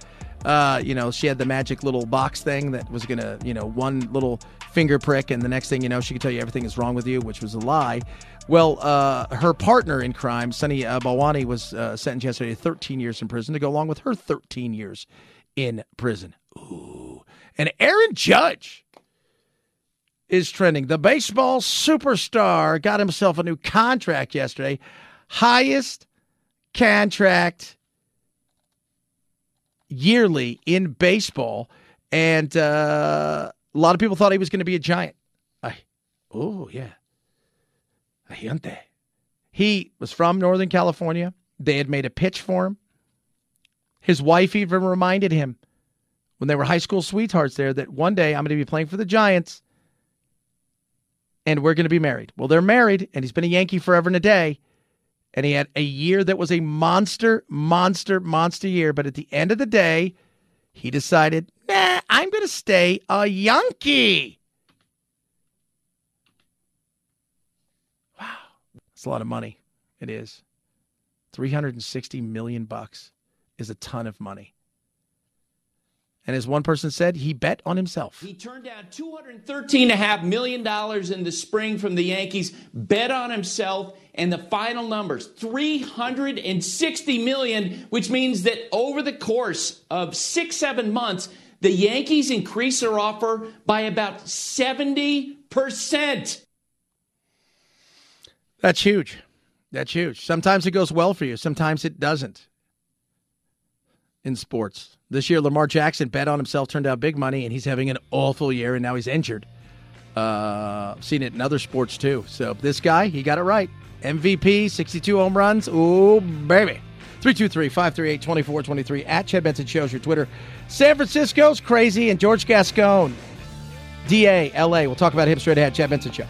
Uh, you know, she had the magic little box thing that was to, you know, one little finger prick, and the next thing you know, she could tell you everything is wrong with you, which was a lie. Well, uh, her partner in crime, Sunny uh, Balwani, was uh, sentenced yesterday to 13 years in prison to go along with her 13 years in prison. Ooh. And Aaron Judge is trending. The baseball superstar got himself a new contract yesterday. Highest contract yearly in baseball. And uh, a lot of people thought he was going to be a giant. I, oh, yeah. Ayante. He was from Northern California. They had made a pitch for him. His wife even reminded him when they were high school sweethearts there that one day I'm going to be playing for the Giants and we're going to be married. Well, they're married, and he's been a Yankee forever and a day. And he had a year that was a monster, monster, monster year. But at the end of the day, he decided, nah, I'm going to stay a Yankee. Wow. That's a lot of money. It is. 360 million bucks is a ton of money. And as one person said, he bet on himself. He turned down $213.5 million in the spring from the Yankees, bet on himself, and the final numbers 360 million, which means that over the course of six, seven months, the Yankees increased their offer by about 70%. That's huge. That's huge. Sometimes it goes well for you, sometimes it doesn't in sports. This year, Lamar Jackson bet on himself, turned out big money, and he's having an awful year, and now he's injured. Uh, seen it in other sports too. So this guy, he got it right. MVP, 62 home runs. Ooh, baby. 323 538 2423 at Chad Benson Shows your Twitter. San Francisco's crazy, and George Gascon, DA, LA. We'll talk about him straight ahead. Chad Benson Show.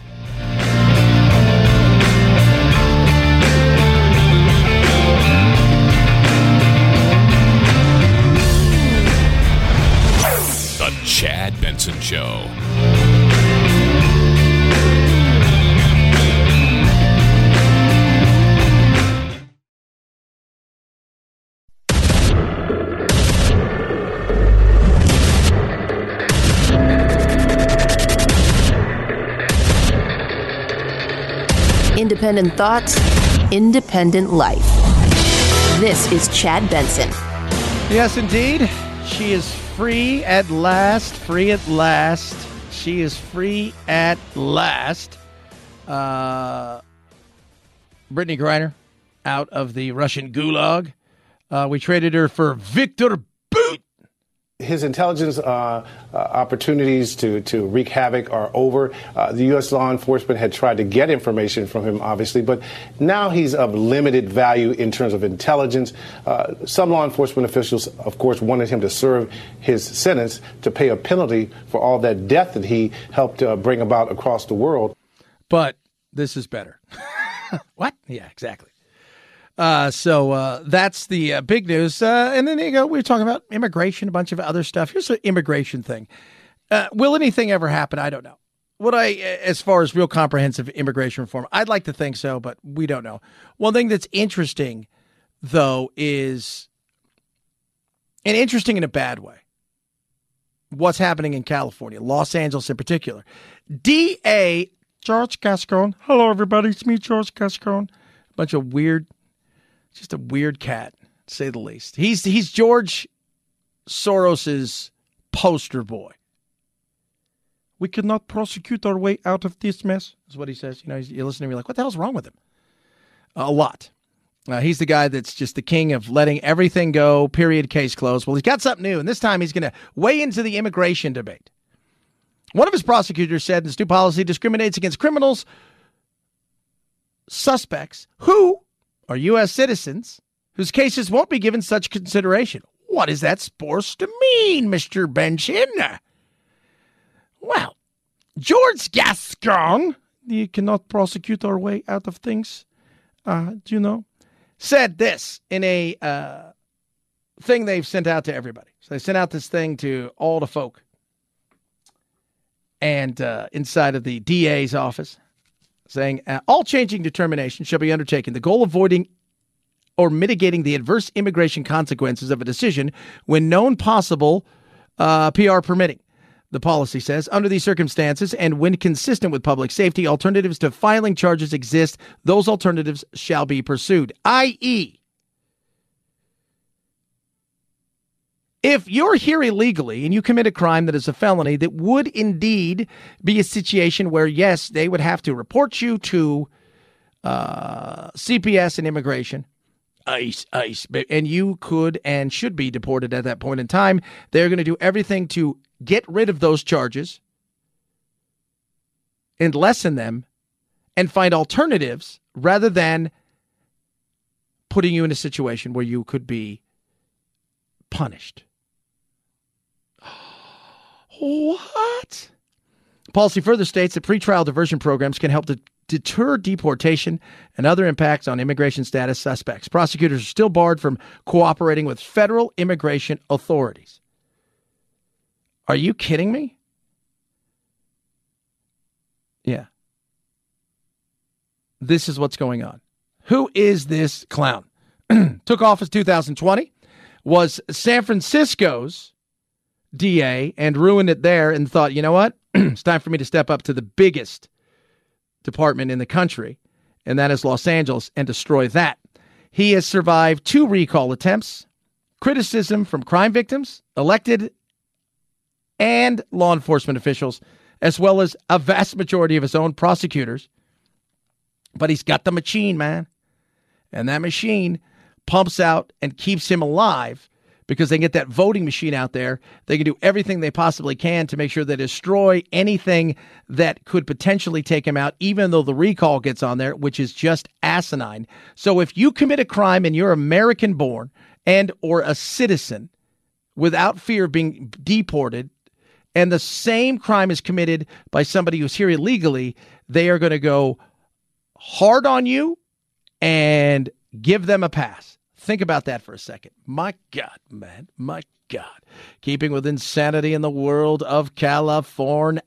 Independent thoughts, independent life. This is Chad Benson. Yes, indeed. She is free at last. Free at last. She is free at last. Uh, Brittney Griner out of the Russian gulag. Uh, we traded her for Victor. His intelligence uh, uh, opportunities to, to wreak havoc are over. Uh, the U.S. law enforcement had tried to get information from him, obviously, but now he's of limited value in terms of intelligence. Uh, some law enforcement officials, of course, wanted him to serve his sentence to pay a penalty for all that death that he helped uh, bring about across the world. But this is better. what? Yeah, exactly. Uh, so uh, that's the uh, big news. Uh, and then you go, we were talking about immigration, a bunch of other stuff. Here's the immigration thing. Uh, will anything ever happen? I don't know. What I, as far as real comprehensive immigration reform, I'd like to think so, but we don't know. One thing that's interesting, though, is, and interesting in a bad way, what's happening in California, Los Angeles in particular. DA George Gascon. Hello, everybody. It's me, George Gascon. A bunch of weird just a weird cat, to say the least. He's he's George Soros's poster boy. We cannot prosecute our way out of this mess, is what he says. You know, you listen to me like, what the hell's wrong with him? A lot. Uh, he's the guy that's just the king of letting everything go, period, case closed. Well, he's got something new, and this time he's going to weigh into the immigration debate. One of his prosecutors said this new policy discriminates against criminals, suspects who are U.S. citizens whose cases won't be given such consideration. What is that supposed to mean, Mr. Benson? Well, George Gascon, you cannot prosecute our way out of things, uh, do you know, said this in a uh, thing they've sent out to everybody. So they sent out this thing to all the folk and uh, inside of the DA's office saying uh, all changing determination shall be undertaken. The goal avoiding or mitigating the adverse immigration consequences of a decision when known possible uh, PR permitting. The policy says, under these circumstances and when consistent with public safety, alternatives to filing charges exist. Those alternatives shall be pursued, i.e., If you're here illegally and you commit a crime that is a felony, that would indeed be a situation where, yes, they would have to report you to uh, CPS and immigration. ICE, ICE. And you could and should be deported at that point in time. They're going to do everything to get rid of those charges and lessen them and find alternatives rather than putting you in a situation where you could be punished. What? Policy further states that pretrial diversion programs can help to deter deportation and other impacts on immigration status suspects. Prosecutors are still barred from cooperating with federal immigration authorities. Are you kidding me? Yeah. This is what's going on. Who is this clown? Took office 2020, was San Francisco's DA and ruined it there and thought, you know what? it's time for me to step up to the biggest department in the country, and that is Los Angeles, and destroy that. He has survived two recall attempts, criticism from crime victims, elected, and law enforcement officials, as well as a vast majority of his own prosecutors. But he's got the machine, man. And that machine pumps out and keeps him alive because they get that voting machine out there. They can do everything they possibly can to make sure they destroy anything that could potentially take him out, even though the recall gets on there, which is just asinine. So if you commit a crime and you're American born and or a citizen without fear of being deported, and the same crime is committed by somebody who's here illegally, they are going to go hard on you and give them a pass. Think about that for a second. My God, man. My God. Keeping with insanity in the world of California.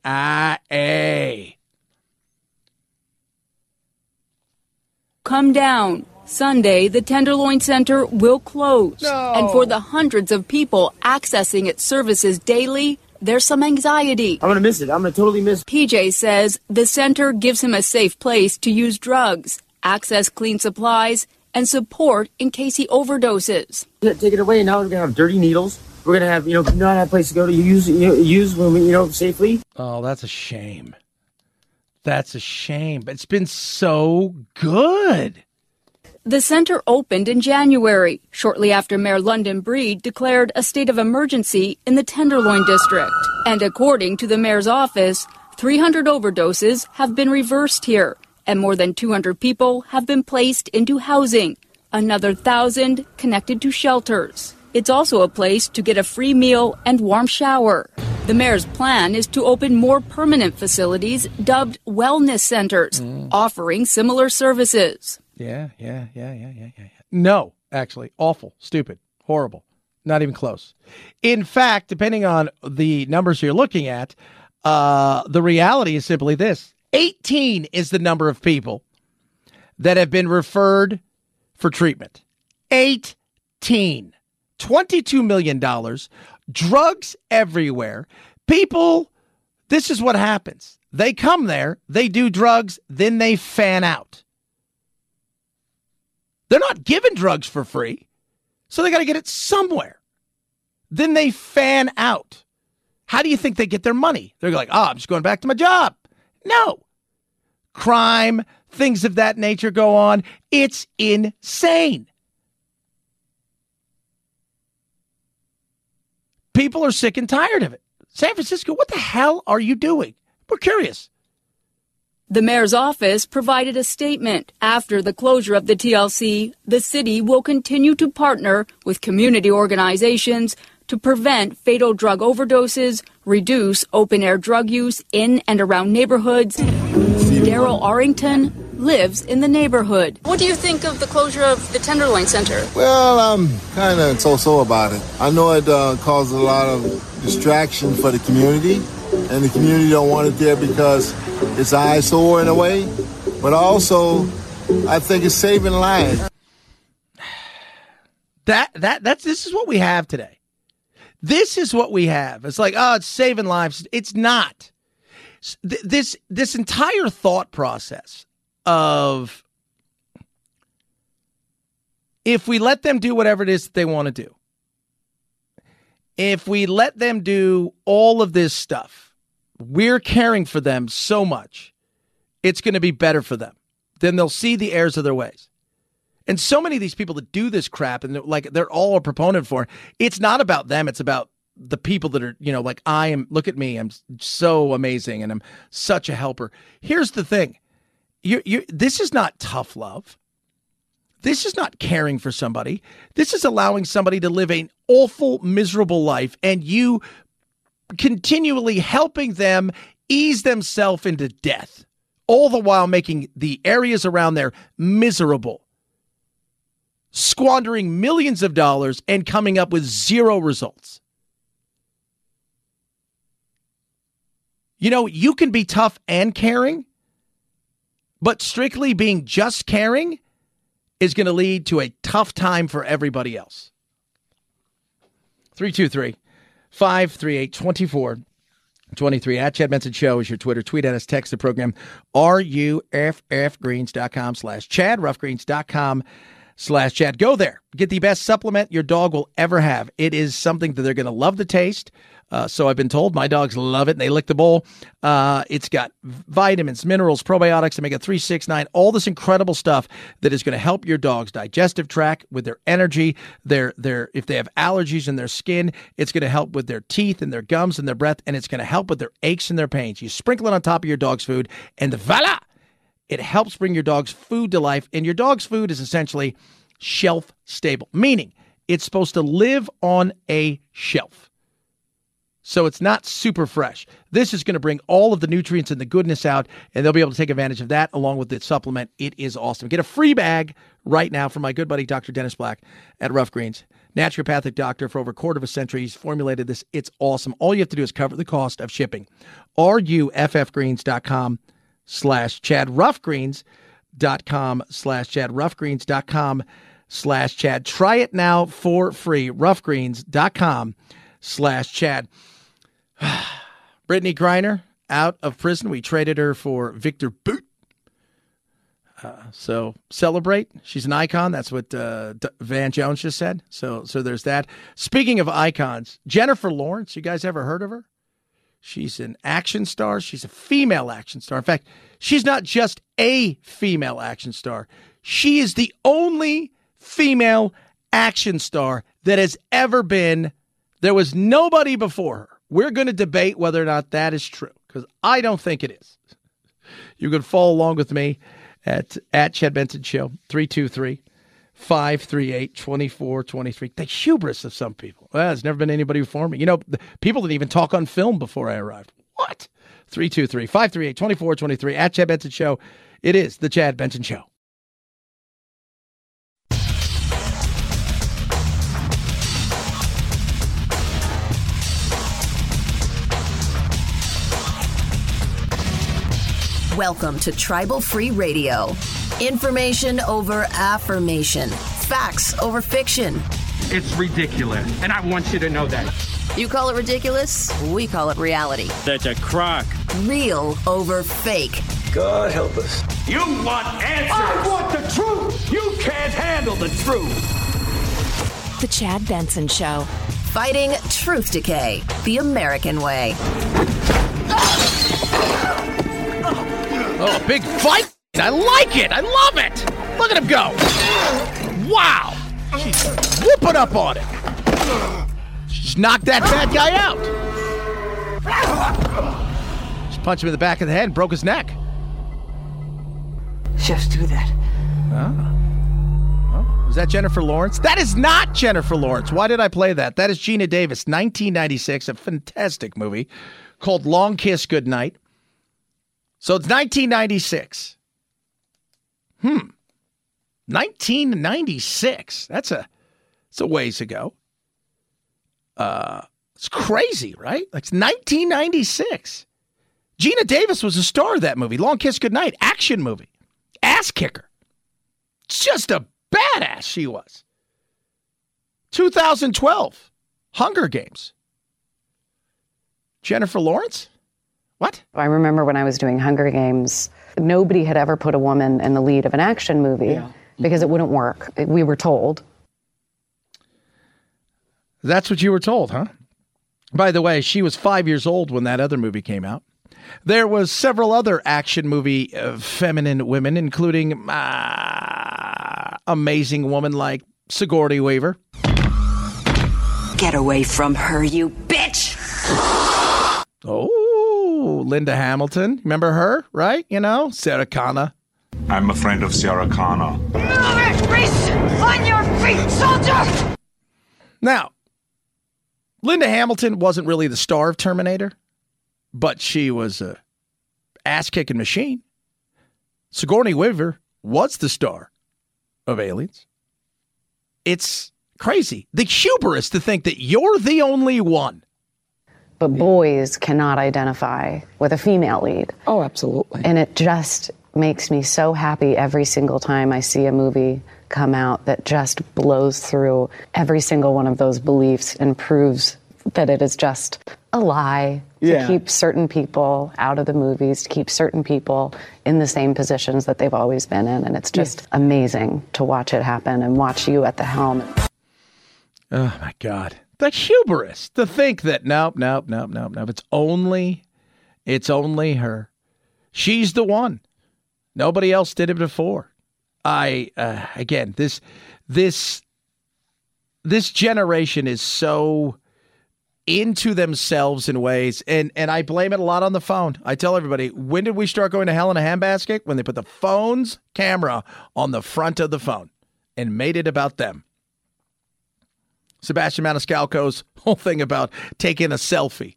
Come down. Sunday, the Tenderloin Center will close. No. And for the hundreds of people accessing its services daily, there's some anxiety. I'm gonna miss it. I'm gonna totally miss it. PJ says the center gives him a safe place to use drugs, access clean supplies, and support in case he overdoses. Take it away. Now we're gonna have dirty needles. We're gonna have, you know, not have a place to go to use, you know, use when we, you know, safely. Oh, that's a shame. That's a shame. It's been so good. The center opened in January, shortly after Mayor London Breed declared a state of emergency in the Tenderloin district. And according to the mayor's office, 300 overdoses have been reversed here, and more than 200 people have been placed into housing, another thousand connected to shelters. It's also a place to get a free meal and warm shower. The mayor's plan is to open more permanent facilities dubbed wellness centers, offering similar services. Yeah, yeah, yeah, yeah, yeah, yeah. yeah. No, actually, awful, stupid, horrible, not even close. In fact, depending on the numbers you're looking at, uh, the reality is simply this 18 is the number of people that have been referred for treatment. 18. $22 million, drugs everywhere. People, this is what happens. They come there, they do drugs, then they fan out. They're not given drugs for free, so they got to get it somewhere. Then they fan out. How do you think they get their money? They're like, oh, I'm just going back to my job. No. Crime, things of that nature go on. It's insane. People are sick and tired of it. San Francisco, what the hell are you doing? We're curious. The mayor's office provided a statement. After the closure of the TLC, the city will continue to partner with community organizations to prevent fatal drug overdoses, reduce open air drug use in and around neighborhoods. Daryl Arrington lives in the neighborhood. What do you think of the closure of the Tenderloin Center? Well, I'm kind of so-so about it. I know it uh, causes a lot of distraction for the community, and the community don't want it there because it's eyesore in a way. But also, I think it's saving lives. That that that's this is what we have today. This is what we have. It's like, oh, it's saving lives. It's not. This this entire thought process of if we let them do whatever it is that they want to do, if we let them do all of this stuff, we're caring for them so much, it's going to be better for them. Then they'll see the errors of their ways. And so many of these people that do this crap and they're like they're all a proponent for, it's not about them, it's about the people that are, you know, like I am look at me, I'm so amazing and I'm such a helper. Here's the thing. You you this is not tough love. This is not caring for somebody. This is allowing somebody to live an awful, miserable life and you continually helping them ease themselves into death, all the while making the areas around there miserable, squandering millions of dollars and coming up with zero results. You know, you can be tough and caring, but strictly being just caring is going to lead to a tough time for everybody else. 323 538 24 23 at Chad Benson Show is your Twitter. Tweet at us, text the program, ruffgreens.com slash Chad, ruffgreens.com slash chat. Go there. Get the best supplement your dog will ever have. It is something that they're going to love the taste. Uh, so I've been told my dogs love it and they lick the bowl. Uh, it's got vitamins, minerals, probiotics, omega 3, 6, 9, all this incredible stuff that is going to help your dog's digestive tract with their energy, their, their, if they have allergies in their skin, it's going to help with their teeth and their gums and their breath, and it's going to help with their aches and their pains. You sprinkle it on top of your dog's food, and voila! It helps bring your dog's food to life, and your dog's food is essentially shelf stable, meaning it's supposed to live on a shelf. So it's not super fresh. This is going to bring all of the nutrients and the goodness out, and they'll be able to take advantage of that along with the supplement. It is awesome. Get a free bag right now from my good buddy, Dr. Dennis Black at Ruff Greens. Naturopathic doctor for over a quarter of a century. He's formulated this. It's awesome. All you have to do is cover the cost of shipping. RUFFgreens.com slash Chad. Ruffgreens.com slash Chad. Ruffgreens.com slash Chad. Try it now for free. Ruffgreens.com slash Chad. Brittney Griner out of prison. We traded her for Viktor Bout. Uh, so celebrate. She's an icon. That's what uh, D- Van Jones just said. So so there's that. Speaking of icons, Jennifer Lawrence. You guys ever heard of her? She's an action star. She's a female action star. In fact, she's not just a female action star. She is the only female action star that has ever been. There was nobody before her. We're going to debate whether or not that is true because I don't think it is. You can follow along with me at at Chad Benson Show 323 538 2423. The hubris of some people. Well, there's never been anybody before me. You know, people didn't even talk on film before I arrived. What? 323 538 2423 at Chad Benson Show. It is the Chad Benson Show. Welcome to Tribal Free Radio. Information over affirmation, facts over fiction. It's ridiculous, and I want you to know that. You call it ridiculous, we call it reality. That's a crock. Real over fake. God help us. You want answers. I want the truth. You can't handle the truth. The Chad Benson Show. Fighting truth decay the American way. Oh, a big fight. I like it. I love it. Look at him go. Wow. She's whooping up on it. She's knocked that bad guy out. Just punched him in the back of the head and broke his neck. Chefs do that. Oh, Was that Jennifer Lawrence? That is not Jennifer Lawrence. Why did I play that? That is Geena Davis, 1996, a fantastic movie called Long Kiss Goodnight. So it's 1996. Hmm. 1996. That's a that's a ways ago. Uh it's crazy, right? Like it's 1996. Geena Davis was a star of that movie. Long Kiss Goodnight, action movie. Ass kicker. Just a badass she was. 2012. Hunger Games. Jennifer Lawrence? What? I remember when I was doing Hunger Games, nobody had ever put a woman in the lead of an action movie because it wouldn't work. We were told. That's what you were told, huh? By the way, she was five years old when that other movie came out. There was several other action movie uh, feminine women, including uh, amazing woman like Sigourney Weaver. Get away from her, you bitch! Oh, Linda Hamilton. Remember her, right? You know, Sarah Connor. I'm a friend of Sarah Connor. Reese, on your feet, soldier! Now, Linda Hamilton wasn't really the star of Terminator, but she was a ass kicking machine. Sigourney Weaver was the star of Aliens. It's crazy. The hubris to think that you're the only one. But boys cannot identify with a female lead. Oh, absolutely. And it just makes me so happy every single time I see a movie come out that just blows through every single one of those beliefs and proves that it is just a lie to Yeah. keep certain people out of the movies, to keep certain people in the same positions that they've always been in. And it's just amazing to watch it happen and watch you at the helm. Oh my God. The hubris to think that nope, nope, nope, nope, nope. It's only it's only her. She's the one. Nobody else did it before. I uh, again, this this this generation is so into themselves in ways and and I blame it a lot on the phone. I tell everybody, when did we start going to hell in a handbasket? When they put the phone's camera on the front of the phone and made it about them. Sebastian Maniscalco's whole thing about taking a selfie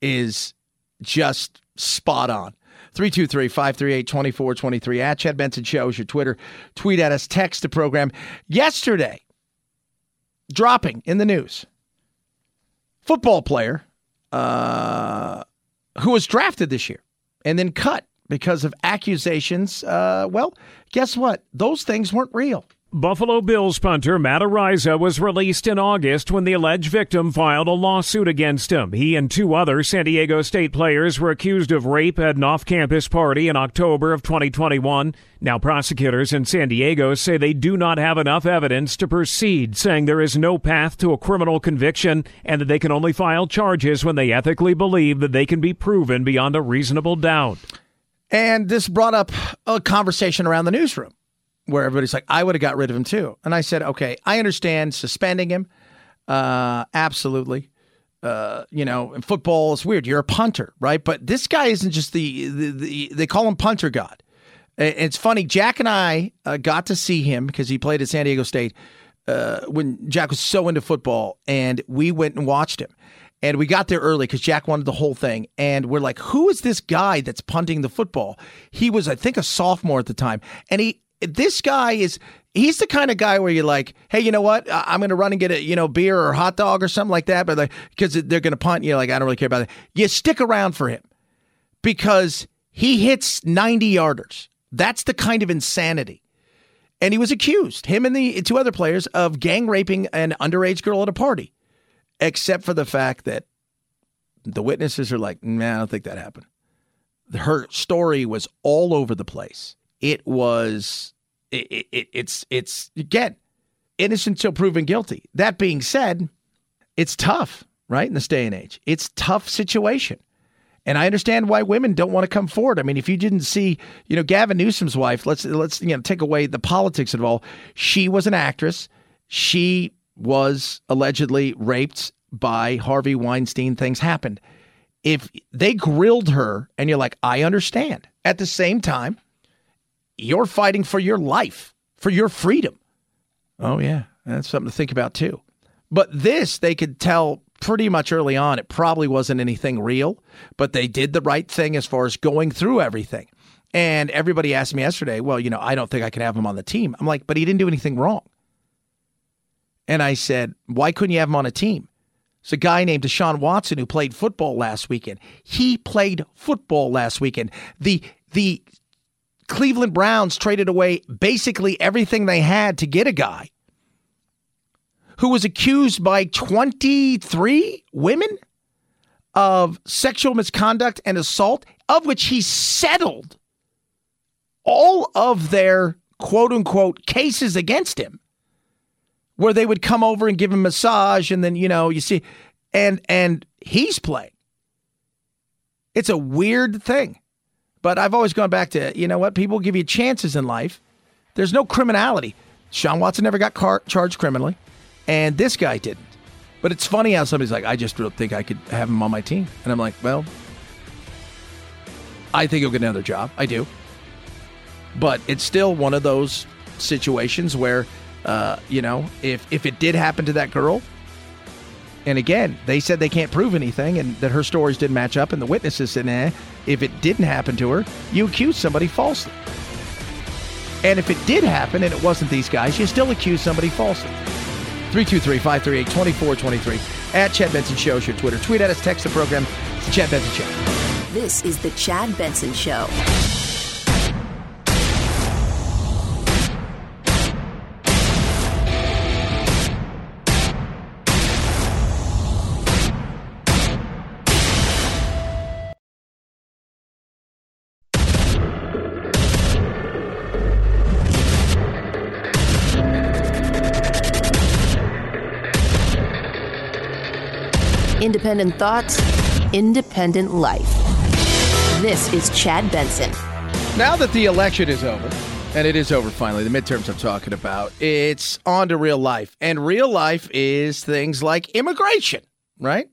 is just spot on. 323-538-2423 at Chad Benson Show is your Twitter. Tweet at us, text the program. Yesterday, dropping in the news, football player uh, who was drafted this year and then cut because of accusations. Uh, well, guess what? Those things weren't real. Buffalo Bills punter Matt Araiza was released in August when the alleged victim filed a lawsuit against him. He and two other San Diego State players were accused of rape at an off campus party in October of 2021. Now, prosecutors in San Diego say they do not have enough evidence to proceed, saying there is no path to a criminal conviction and that they can only file charges when they ethically believe that they can be proven beyond a reasonable doubt. And this brought up a conversation around the newsroom where everybody's like, I would have got rid of him too. And I said, okay, I understand suspending him. Uh, absolutely. Uh, you know, in football, it's weird. You're a punter, right? But this guy isn't just the, the, the they call him punter god. It's funny. Jack and I uh, got to see him because he played at San Diego State uh, when Jack was so into football, and we went and watched him. And we got there early because Jack wanted the whole thing. And we're like, who is this guy that's punting the football? He was, I think, a sophomore at the time. And he this guy is he's the kind of guy where you're like, hey, you know what? I'm going to run and get a you know beer or hot dog or something like that, but like because they're going to punt, you're like, I don't really care about that. You stick around for him because he hits 90 yarders. That's the kind of insanity. And he was accused, him and the two other players, of gang raping an underage girl at a party, except for the fact that the witnesses are like, nah, I don't think that happened. Her story was all over the place it was it, it, it's it's again innocent till proven guilty. That being said, it's tough, right? In this day and age, it's tough situation. And I understand why women don't want to come forward. I mean, if you didn't see, you know, Gavin Newsom's wife, let's let's you know take away the politics involved. She was an actress. She was allegedly raped by Harvey Weinstein. Things happened. If they grilled her, and you're like, I understand. At the same time, you're fighting for your life, for your freedom. Oh, yeah, that's something to think about too. But this, they could tell pretty much early on, it probably wasn't anything real, but they did the right thing as far as going through everything. And everybody asked me yesterday, well, you know, I don't think I can have him on the team. I'm like, but he didn't do anything wrong. And I said, why couldn't you have him on a team? It's a guy named Deshaun Watson who played football last weekend. He played football last weekend. The the Cleveland Browns traded away basically everything they had to get a guy who was accused by 23 women of sexual misconduct and assault, of which he settled all of their quote unquote cases against him, where they would come over and give him massage, and then, you know, you see, and and he's playing. It's a weird thing. But I've always gone back to, you know what? People give you chances in life. There's no criminality. Sean Watson never got car- charged criminally, and this guy didn't. But it's funny how somebody's like, I just don't think I could have him on my team. And I'm like, well, I think he'll get another job. I do. But it's still one of those situations where, uh, you know, if, if it did happen to that girl, and again, they said they can't prove anything and that her stories didn't match up, and the witnesses said, eh, if it didn't happen to her, you accuse somebody falsely. And if it did happen and it wasn't these guys, you still accuse somebody falsely. 323 538 2423 at Chad Benson Show is your Twitter. Tweet at us, text the program. It's the Chad Benson Show. This is the Chad Benson Show. Independent thoughts, independent life. This is Chad Benson. Now that the election is over, and it is over finally, the midterms I'm talking about, it's on to real life. And real life is things like immigration, right?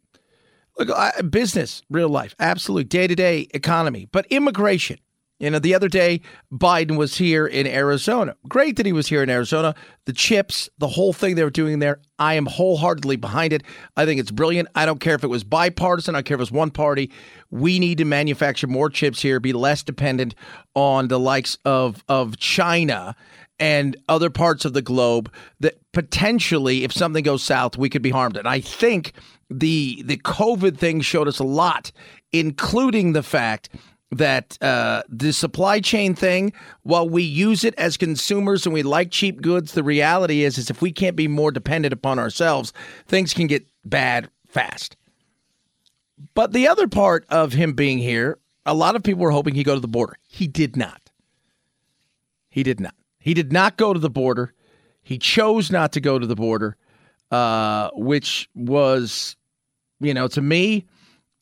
Look, business, real life, absolute day to day economy, but immigration. You know, the other day, Biden was here in Arizona. Great that he was here in Arizona. The chips, the whole thing they were doing there, I am wholeheartedly behind it. I think it's brilliant. I don't care if it was bipartisan, I don't care if it was one party. We need to manufacture more chips here, be less dependent on the likes of, of China and other parts of the globe that potentially, if something goes south, we could be harmed. And I think the the COVID thing showed us a lot, including the fact that uh, the supply chain thing, while we use it as consumers and we like cheap goods, the reality is, is if we can't be more dependent upon ourselves, things can get bad fast. But the other part of him being here, a lot of people were hoping he'd go to the border. He did not. He did not. He did not go to the border. He chose not to go to the border, uh, which was, you know, to me,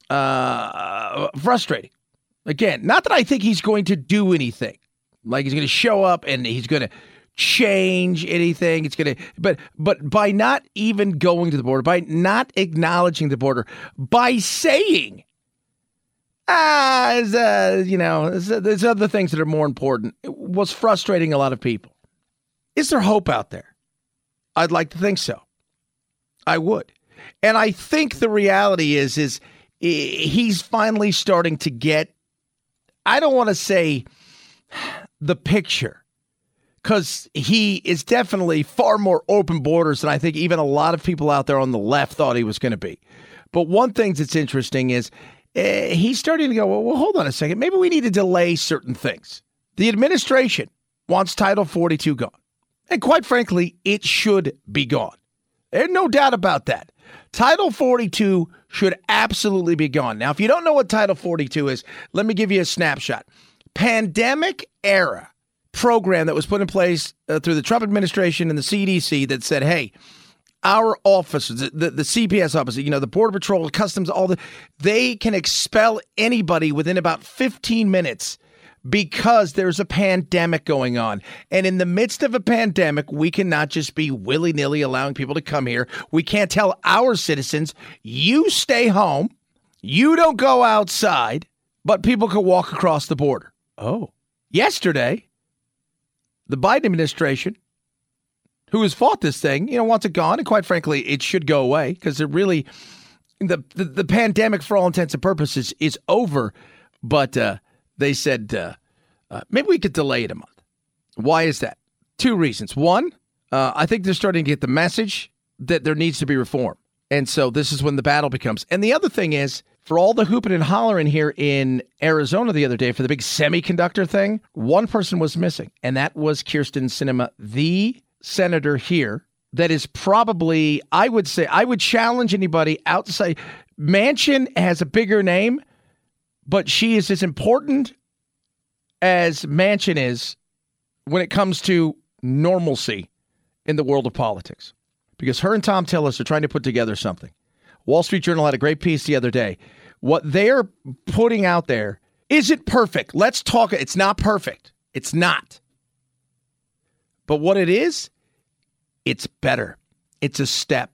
uh, frustrating. Again, not that I think he's going to do anything, like he's going to show up and he's going to change anything. It's going to, but but by not even going to the border, by not acknowledging the border, by saying, ah, uh, you know, there's other things that are more important, it was frustrating a lot of people. Is there hope out there? I'd like to think so. I would. And I think the reality is is he's finally starting to get I don't want to say the picture cuz he is definitely far more open borders than I think even a lot of people out there on the left thought he was going to be. But one thing that's interesting is uh, he's starting to go, well, well, hold on a second. Maybe we need to delay certain things. The administration wants Title 42 gone. And quite frankly, it should be gone. There's no doubt about that. Title 42 should absolutely be gone. Now, if you don't know what Title 42 is, let me give you a snapshot. Pandemic era program that was put in place uh, through the Trump administration and the CDC that said, hey, our officers, the, the CPS officer, you know, the Border Patrol, Customs, all the, they can expel anybody within about 15 minutes because there's a pandemic going on. And in the midst of a pandemic, we cannot just be willy nilly allowing people to come here. We can't tell our citizens, you stay home, you don't go outside, but people can walk across the border. Oh. Yesterday, the Biden administration, who has fought this thing, you know, wants it gone. And quite frankly, it should go away because it really, the, the, the pandemic, for all intents and purposes, is over. But, uh, they said uh, uh, maybe we could delay it a month. Why is that? Two reasons. One, uh, I think they're starting to get the message that there needs to be reform. And so this is when the battle becomes. And the other thing is, for all the hooping and hollering here in Arizona the other day for the big semiconductor thing, one person was missing, and that was Kyrsten Sinema, the senator here that is probably, I would say, I would challenge anybody outside. Manchin has a bigger name, but she is as important as Manchin is when it comes to normalcy in the world of politics. Because her and Thom Tillis are trying to put together something. Wall Street Journal had a great piece the other day. What they're putting out there isn't perfect. Let's talk. It's not perfect. It's not. But what it is, it's better. It's a step.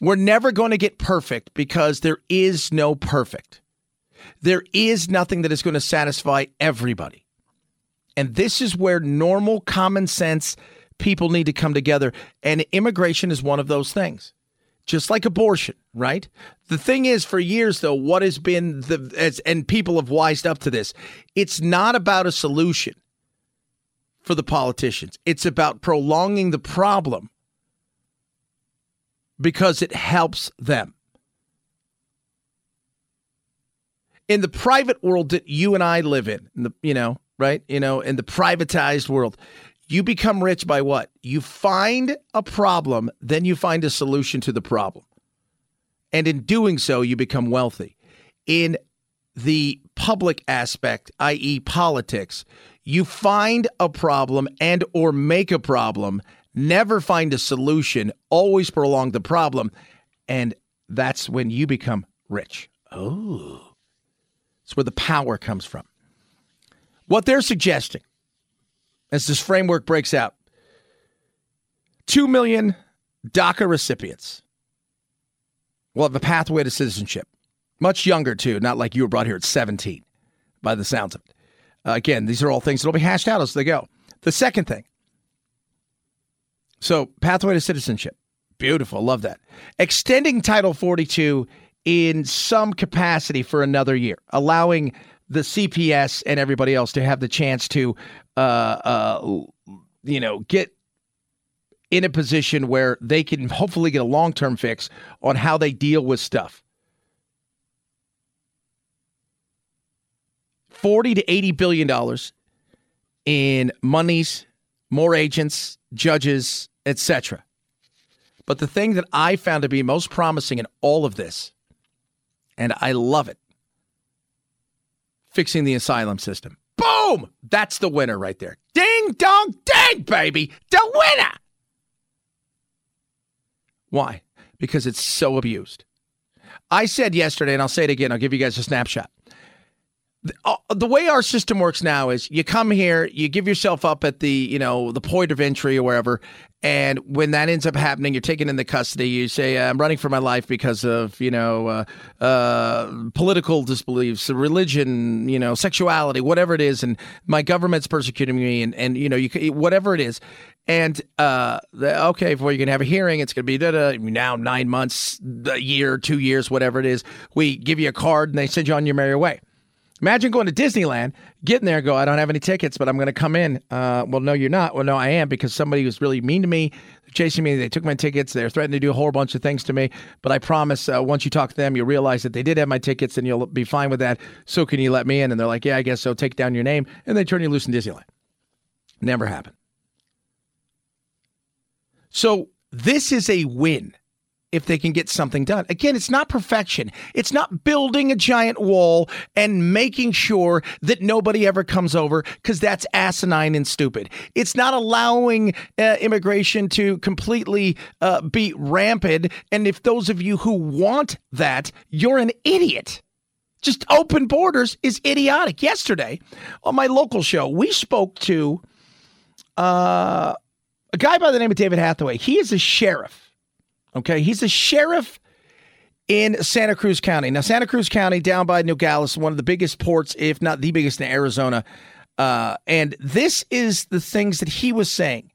We're never going to get perfect because there is no perfect. There is nothing that is going to satisfy everybody. And this is where normal common sense people need to come together. And immigration is one of those things, just like abortion, right? The thing is, for years, though, what has been the, as, and people have wised up to this, it's not about a solution for the politicians, it's about prolonging the problem because it helps them. In the private world that you and I live in, in the, you know, right? You know, in the privatized world, you become rich by what? You find a problem, then you find a solution to the problem. And in doing so, you become wealthy. In the public aspect, i.e. politics, you find a problem and or make a problem never find a solution, always prolong the problem, and that's when you become rich. Oh. It's where the power comes from. What they're suggesting, as this framework breaks out, 2 million DACA recipients will have a pathway to citizenship. Much younger, too, not like you were brought here at 17, by the sounds of it. Uh, again, these are all things that'll be hashed out as they go. The second thing so, pathway to citizenship. Beautiful. Love that. Extending Title 42 in some capacity for another year, allowing the CPS and everybody else to have the chance to, uh, uh, you know, get in a position where they can hopefully get a long term fix on how they deal with stuff. 40 to 80 billion dollars in monies, more agents, judges, etc. But the thing that I found to be most promising in all of this, and I love it, fixing the asylum system. Boom! That's the winner right there. Ding dong ding, baby! The winner! Why? Because it's so abused. I said yesterday, and I'll say it again, I'll give you guys a snapshot. The, uh, way our system works now is you come here, you give yourself up at the, you know, the point of entry or wherever, and when that ends up happening, you're taken into custody. You say, "I'm running for my life because of, you know, uh, uh, political disbeliefs, religion, you know, sexuality, whatever it is, and my government's persecuting me, and and you know, you whatever it is." And uh, the, okay, before you can have a hearing, it's going to be da-da, now nine months, a year, two years, whatever it is. We give you a card and they send you on your merry way. Imagine going to Disneyland, getting there, go, I don't have any tickets, but I'm going to come in. Uh, well, no, you're not. Well, no, I am because somebody was really mean to me, chasing me. They took my tickets. They're threatening to do a whole bunch of things to me. But I promise, uh, once you talk to them, you'll realize that they did have my tickets, and you'll be fine with that. So can you let me in? And they're like, Yeah, I guess so. Take down your name, and they turn you loose in Disneyland. Never happened. So this is a win if they can get something done. Again, it's not perfection. It's not building a giant wall and making sure that nobody ever comes over because that's asinine and stupid. It's not allowing uh, immigration to completely uh, be rampant. And if those of you who want that, you're an idiot. Just open borders is idiotic. Yesterday on my local show, we spoke to uh, a guy by the name of David Hathaway. He is a sheriff. Okay, he's a sheriff in Santa Cruz County. Now, Santa Cruz County, down by Nogales, one of the biggest ports, if not the biggest in Arizona. Uh, and this is the things that he was saying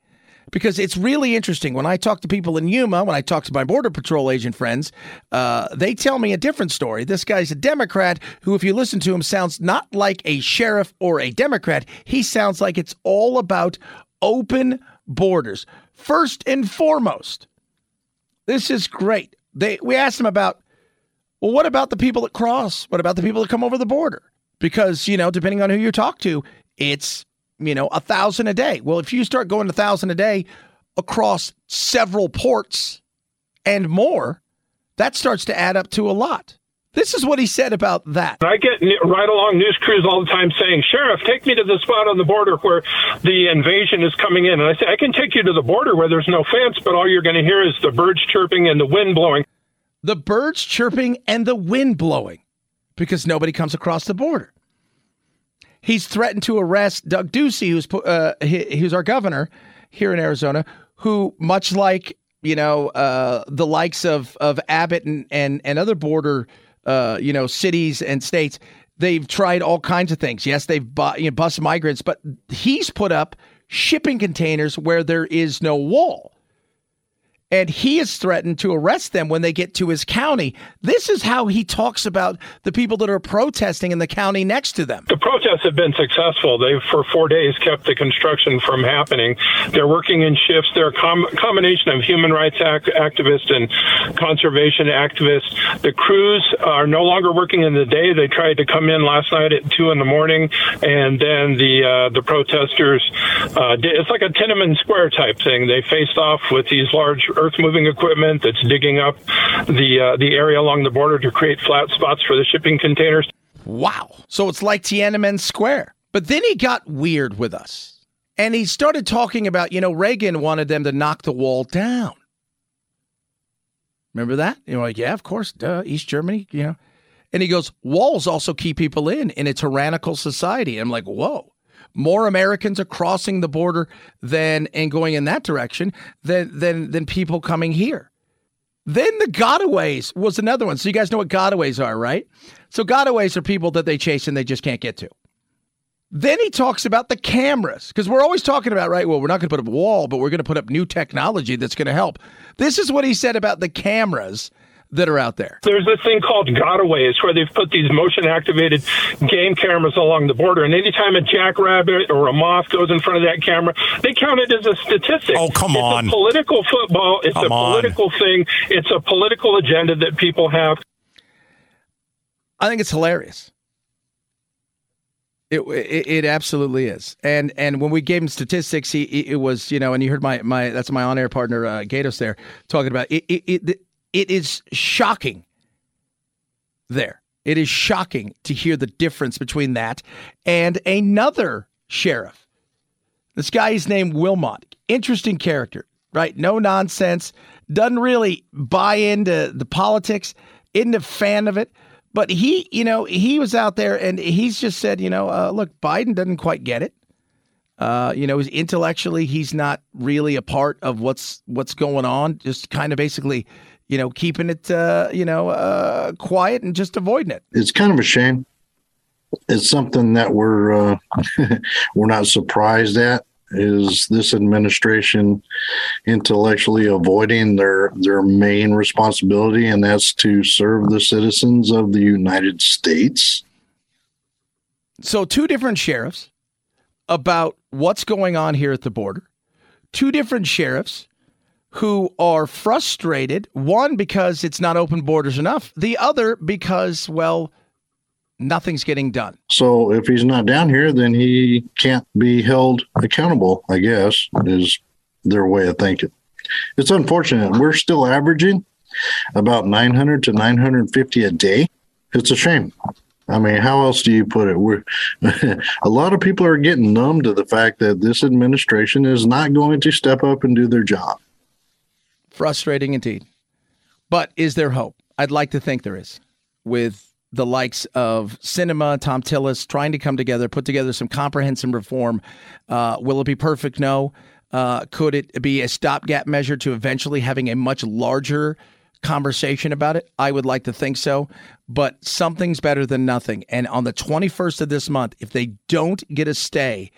because it's really interesting. When I talk to people in Yuma, when I talk to my Border Patrol agent friends, uh, they tell me a different story. This guy's a Democrat who, if you listen to him, sounds not like a sheriff or a Democrat. He sounds like it's all about open borders. First and foremost, this is great. They we asked them about well, what about the people that cross? What about the people that come over the border? Because, you know, depending on who you talk to, it's, you know, a thousand a day. Well, if you start going a thousand a day across several ports and more, that starts to add up to a lot. This is what he said about that. I get right along news crews all the time saying, Sheriff, take me to the spot on the border where the invasion is coming in. And I say, I can take you to the border where there's no fence, but all you're going to hear is the birds chirping and the wind blowing. The birds chirping and the wind blowing because nobody comes across the border. He's threatened to arrest Doug Ducey, who's uh, he, who's our governor here in Arizona, who much like you know uh, the likes of of Abbott and and, and other border uh, you know cities and states, they've tried all kinds of things. Yes, they've bu- you know, bus migrants, but he's put up shipping containers where there is no wall. And he is threatened to arrest them when they get to his county. This is how he talks about the people that are protesting in the county next to them. The protests have been successful. They've, for four days, kept the construction from happening. They're working in shifts. They're a com- combination of human rights ac- activists and conservation activists. The crews are no longer working in the day. They tried to come in last night at two in the morning, and then the uh, the protesters. Uh, did, it's like a Tiananmen Square type thing. They faced off with these large earth moving equipment that's digging up the uh, the area along the border to create flat spots for the shipping containers. Wow. So it's like Tiananmen Square. But then he got weird with us. And he started talking about, you know, Reagan wanted them to knock the wall down. Remember that? You know, like, yeah, of course, duh, East Germany, you know. And he goes, walls also keep people in in a tyrannical society. And I'm like, whoa. More Americans are crossing the border than and going in that direction than than than people coming here. Then the gotaways was another one. So you guys know what gotaways are, right? So gotaways are people that they chase and they just can't get to. Then he talks about the cameras because we're always talking about, right? Well, we're not going to put up a wall, but we're going to put up new technology that's going to help. This is what he said about the cameras that are out there. There's this thing called gotaways where they've put these motion activated game cameras along the border. And anytime a jackrabbit or a moth goes in front of that camera, they count it as a statistic. Oh, come it's on. a political football. It's Come a on. political thing. It's a political agenda that people have. I think it's hilarious. It, it, it absolutely is, and and when we gave him statistics, he it was you know, and you heard my my that's my on air partner uh, Gatos there talking about it. It, it it is shocking. There, it is shocking to hear the difference between that and another sheriff. This guy is named Wilmot. Interesting character, right? No nonsense. Doesn't really buy into the politics. Isn't a fan of it. But he, you know, he was out there and he's just said, you know, uh, look, Biden doesn't quite get it. Uh, you know, intellectually, he's not really a part of what's what's going on. Just kind of basically, you know, keeping it, uh, you know, uh, quiet and just avoiding it. It's kind of a shame. It's something that we're uh, we're not surprised at. Is this administration intellectually avoiding their their main responsibility, and that's to serve the citizens of the United States? So, two different sheriffs about what's going on here at the border. Two different sheriffs who are frustrated. One because it's not open borders enough. The other because, well, nothing's getting done. So if he's not down here, then he can't be held accountable, I guess, is their way of thinking. It's unfortunate. We're still averaging about 900 to 950 a day. It's a shame. I mean, how else do you put it? We're a lot of people are getting numb to the fact that this administration is not going to step up and do their job. Frustrating indeed. But is there hope? I'd like to think there is with the likes of Sinema, Thom Tillis trying to come together, put together some comprehensive reform. Uh, will it be perfect? No. Uh, could it be a stopgap measure to eventually having a much larger conversation about it? I would like to think so, but something's better than nothing. And on the 21st of this month, if they don't get a stay,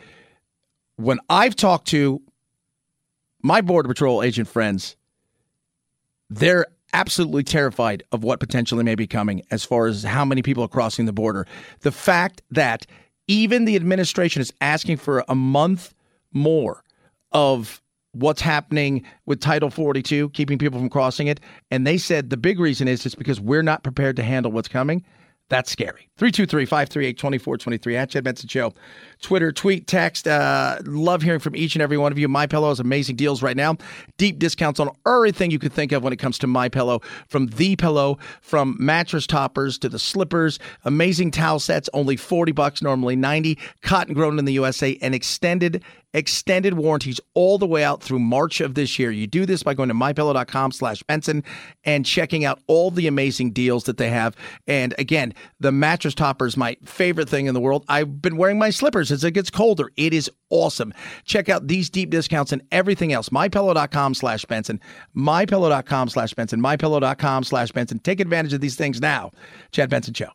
when I've talked to my Border Patrol agent friends, they're absolutely terrified of what potentially may be coming as far as how many people are crossing the border. The fact that even the administration is asking for a month more of what's happening with Title 42, keeping people from crossing it. And they said the big reason is just because we're not prepared to handle what's coming. That's scary. 323 538 2423 at Chad Benson Show. Twitter, tweet, text. Uh, love hearing from each and every one of you. My Pillow has amazing deals right now. Deep discounts on everything you could think of when it comes to My Pillow. From the pillow, from mattress toppers to the slippers. Amazing towel sets, only 40 bucks, normally 90. Cotton grown in the USA and extended extended warranties all the way out through March of this year. You do this by going to mypillow.com slash Benson and checking out all the amazing deals that they have. And again, the mattress topper is my favorite thing in the world. I've been wearing my slippers as it gets colder. It is awesome. Check out these deep discounts and everything else. Mypillow.com slash Benson. Mypillow.com slash Benson. Mypillow.com slash Benson. Take advantage of these things now. Chad Benson Show.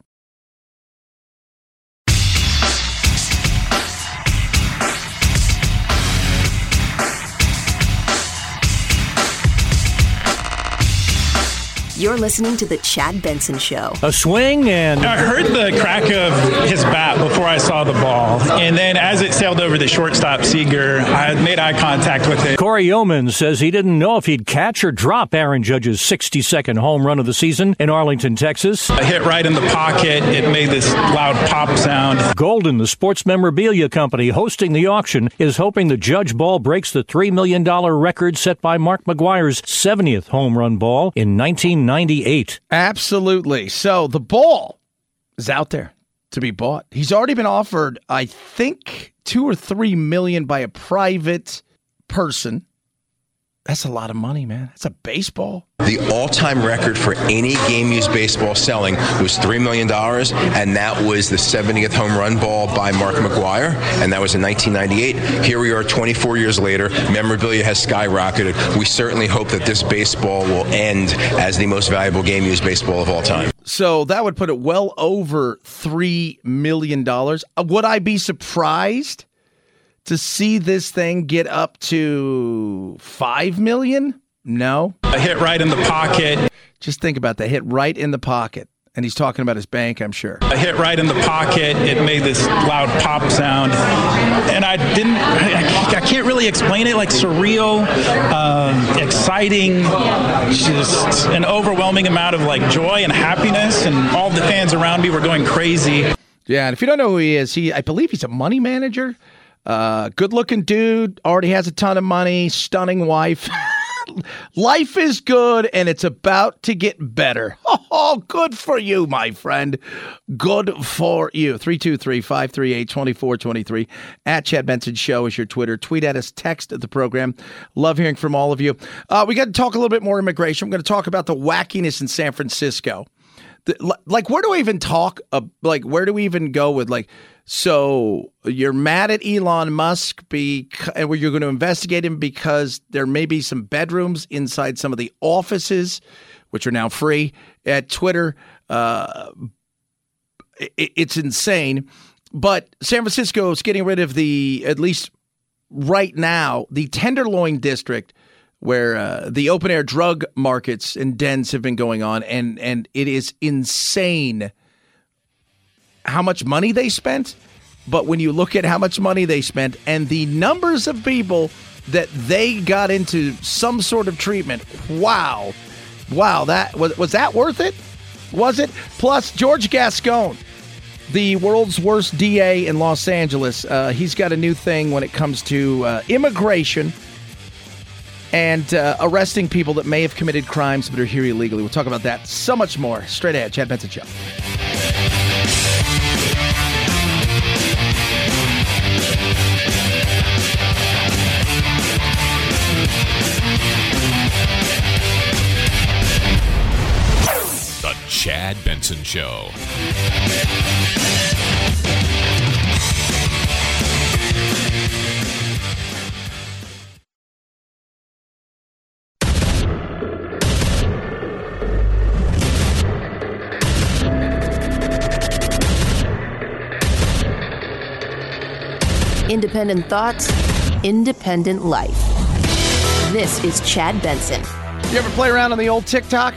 You're listening to The Chad Benson Show. A swing and. I heard the crack of his bat before I saw the ball. And then as it sailed over the shortstop, Seager, I made eye contact with it. Corey Yeoman says he didn't know if he'd catch or drop Aaron Judge's 60 second home run of the season in Arlington, Texas. I hit right in the pocket. It made this loud pop sound. Goldin, the sports memorabilia company hosting the auction, is hoping the Judge ball breaks the $3 million record set by Mark McGwire's 70th home run ball in 1998. Absolutely. So the ball is out there to be bought. He's already been offered, I think, two or three million by a private person. That's a lot of money, man. That's a baseball. The all-time record for any game-used baseball selling was $3 million, and that was the 70th home run ball by Mark McGwire, and that was in 1998. Here we are 24 years later. Memorabilia has skyrocketed. We certainly hope that this baseball will end as the most valuable game-used baseball of all time. So that would put it well over $3 million. Uh, Would I be surprised to see this thing get up to 5 million? No. I hit right in the pocket. Just think about that. Hit right in the pocket. And he's talking about his bank, I'm sure. I hit right in the pocket. It made this loud pop sound, and I didn't. I, I can't really explain it. Like surreal, um, exciting, just an overwhelming amount of like joy and happiness, and all the fans around me were going crazy. Yeah, and if you don't know who he is, he I believe he's a money manager. Uh, good looking dude, already has a ton of money, stunning wife. Life is good and it's about to get better. Oh, good for you, my friend. Good for you. 323 538 2423. At Chad Benson Show is your Twitter. Tweet at us, text at the program. Love hearing from all of you. Uh, we got to talk a little bit more immigration. I'm going to talk about the wackiness in San Francisco. The, like, where do I even talk? Uh, like, where do we even go with, like, so you're mad at Elon Musk because, and you're going to investigate him because there may be some bedrooms inside some of the offices, which are now free at Twitter. Uh, it, it's insane. But San Francisco is getting rid of the, at least right now, the Tenderloin district where uh, the open air drug markets and dens have been going on, and and it is insane how much money they spent. But when you look at how much money they spent and the numbers of people that they got into some sort of treatment, wow, wow, that was was that worth it? Was it? Plus George Gascon, the world's worst DA in Los Angeles, uh, he's got a new thing when it comes to uh, immigration and uh, arresting people that may have committed crimes but are here illegally. We'll talk about that so much more straight ahead. Chad Benson Show. Chad Benson Show. Independent thoughts, independent life. This is Chad Benson. You ever play around on the old TikTok?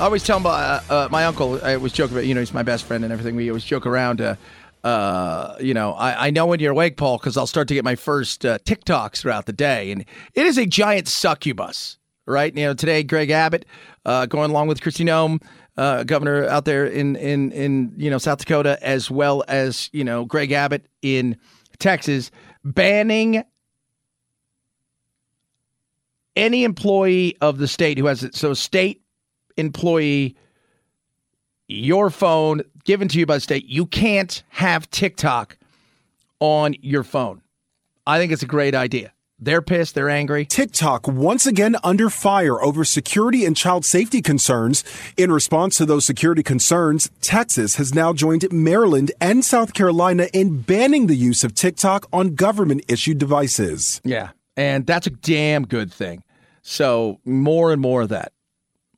I always tell my, uh, uh, my uncle, I always joke about, you know, he's my best friend and everything. We always joke around, uh, uh, you know, I, I know when you're awake, Paul, because I'll start to get my first uh, TikToks throughout the day. And it is a giant succubus, right? You know, today, Greg Abbott uh, going along with Kristi Noem, uh, governor out there in, in, in, you know, South Dakota, as well as, you know, Greg Abbott in Texas, banning any employee of the state who has it. So, state employee, your phone given to you by the state, you can't have TikTok on your phone. I think it's a great idea. They're pissed. They're angry. TikTok once again under fire over security and child safety concerns. In response to those security concerns, Texas has now joined Maryland and South Carolina in banning the use of TikTok on government issued devices. Yeah. And that's a damn good thing. So, more and more of that.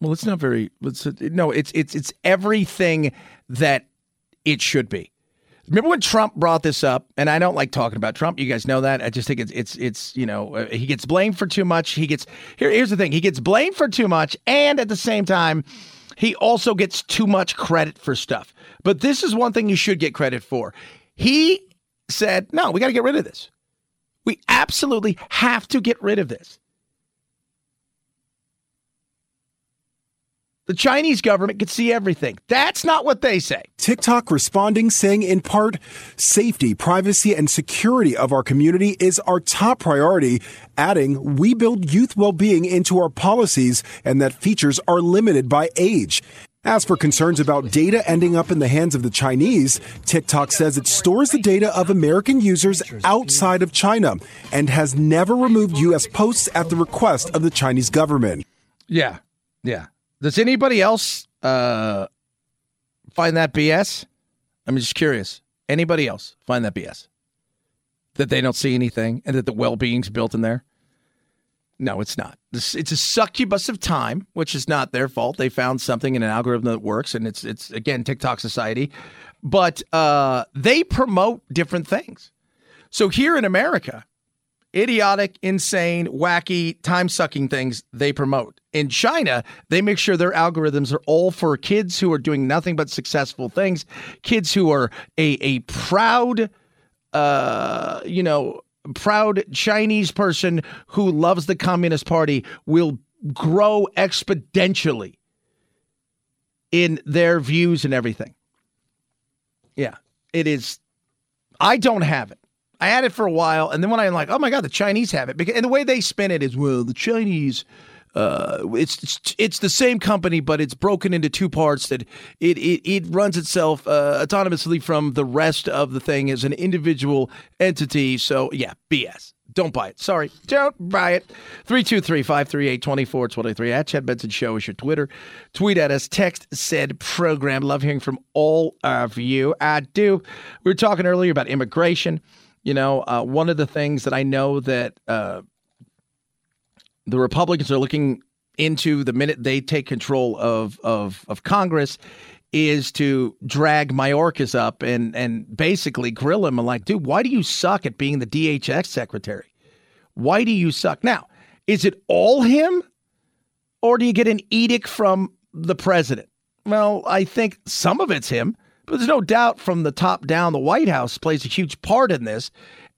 Well, it's not very. It's, no, it's it's it's everything that it should be. Remember when Trump brought this up? And I don't like talking about Trump. You guys know that. I just think it's it's it's you know uh, he gets blamed for too much. He gets here. Here's the thing: he gets blamed for too much, and at the same time, he also gets too much credit for stuff. But this is one thing you should get credit for. He said, "No, we got to get rid of this. We absolutely have to get rid of this." The Chinese government could see everything. That's not what they say. TikTok responding, saying in part, safety, privacy, and security of our community is our top priority, adding, we build youth well being into our policies and that features are limited by age. As for concerns about data ending up in the hands of the Chinese, TikTok says it stores the data of American users outside of China and has never removed U.S. posts at the request of the Chinese government. Yeah, yeah. Does anybody else uh, find that BS? I'm just curious. Anybody else find that BS? That they don't see anything and that the well being's built in there? No, it's not. This, it's a succubus of time, which is not their fault. They found something in an algorithm that works, and it's it's again TikTok society. But uh, they promote different things. So here in America, idiotic, insane, wacky, time sucking things they promote. In China, they make sure their algorithms are all for kids who are doing nothing but successful things, kids who are a, a proud, uh, you know, proud Chinese person who loves the Communist Party will grow exponentially in their views and everything. Yeah. It is. I don't have it. I had it for a while, and then when I'm like, oh my god, the Chinese have it, because and the way they spin it is, well, the Chinese. Uh, it's, it's it's the same company, but it's broken into two parts. That it it, it runs itself uh, autonomously from the rest of the thing as an individual entity. So yeah, BS. Don't buy it. Sorry. Don't buy it. 323 538 2423. At Chad Benson Show is your Twitter. Tweet at us. Text said program. Love hearing from all of you. I do. We were talking earlier about immigration. You know, uh, one of the things that I know that uh, the Republicans are looking into the minute they take control of, of, of Congress is to drag Mayorkas up and and basically grill him and like, dude, why do you suck at being the DHS secretary? Why do you suck? Now, is it all him, or do you get an edict from the president? Well, I think some of it's him, but there's no doubt from the top down, the White House plays a huge part in this.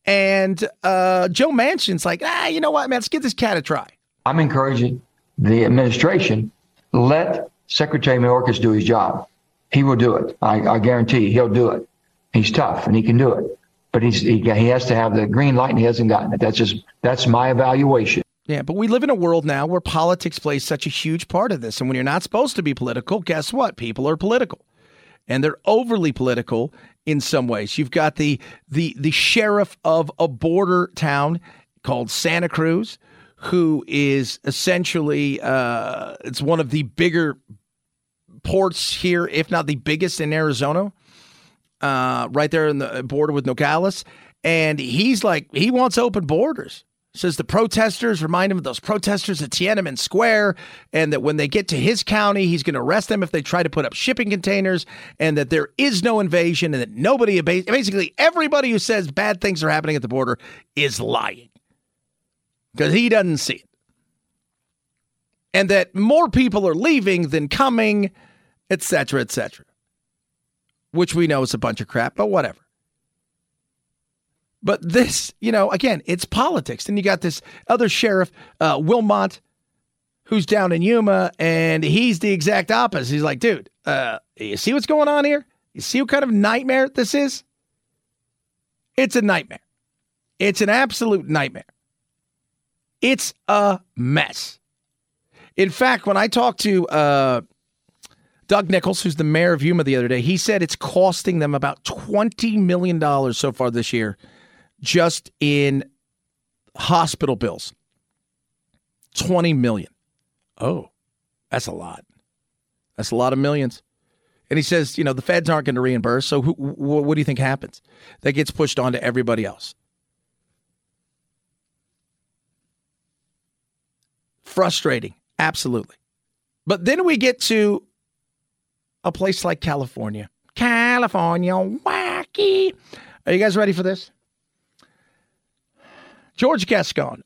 And uh, Joe Manchin's like, ah, you know what, man, let's give this cat a try. I'm encouraging the administration let Secretary Mayorkas do his job. He will do it. I, I guarantee you, he'll do it. He's tough and he can do it, but he's he, he has to have the green light and he hasn't gotten it. That's just that's my evaluation. Yeah, but we live in a world now where politics plays such a huge part of this. And when you're not supposed to be political, guess what? People are political. And they're overly political in some ways. You've got the the the sheriff of a border town called Santa Cruz, who is essentially uh, it's one of the bigger ports here, if not the biggest in Arizona, uh, right there in the border with Nogales. And he's like, he wants open borders. Says the protesters remind him of those protesters at Tiananmen Square, and that when they get to his county, he's going to arrest them if they try to put up shipping containers, and that there is no invasion, and that nobody, basically everybody who says bad things are happening at the border is lying because he doesn't see it. And that more people are leaving than coming, etc., etc. Which we know is a bunch of crap, but whatever. But this, you know, again, it's politics. Then you got this other sheriff, uh, Wilmot, who's down in Yuma, and he's the exact opposite. He's like, dude, uh, you see what's going on here? You see what kind of nightmare this is? It's a nightmare. It's an absolute nightmare. It's a mess. In fact, when I talked to uh, Doug Nicholls, who's the mayor of Yuma the other day, he said it's costing them about $20 million so far this year just in hospital bills. 20 million. Oh, that's a lot. That's a lot of millions. And he says, you know, the feds aren't going to reimburse. So who, wh- what do you think happens? That gets pushed on to everybody else. Frustrating. Absolutely. But then we get to a place like California. California, wacky. Are you guys ready for this? George Gascon,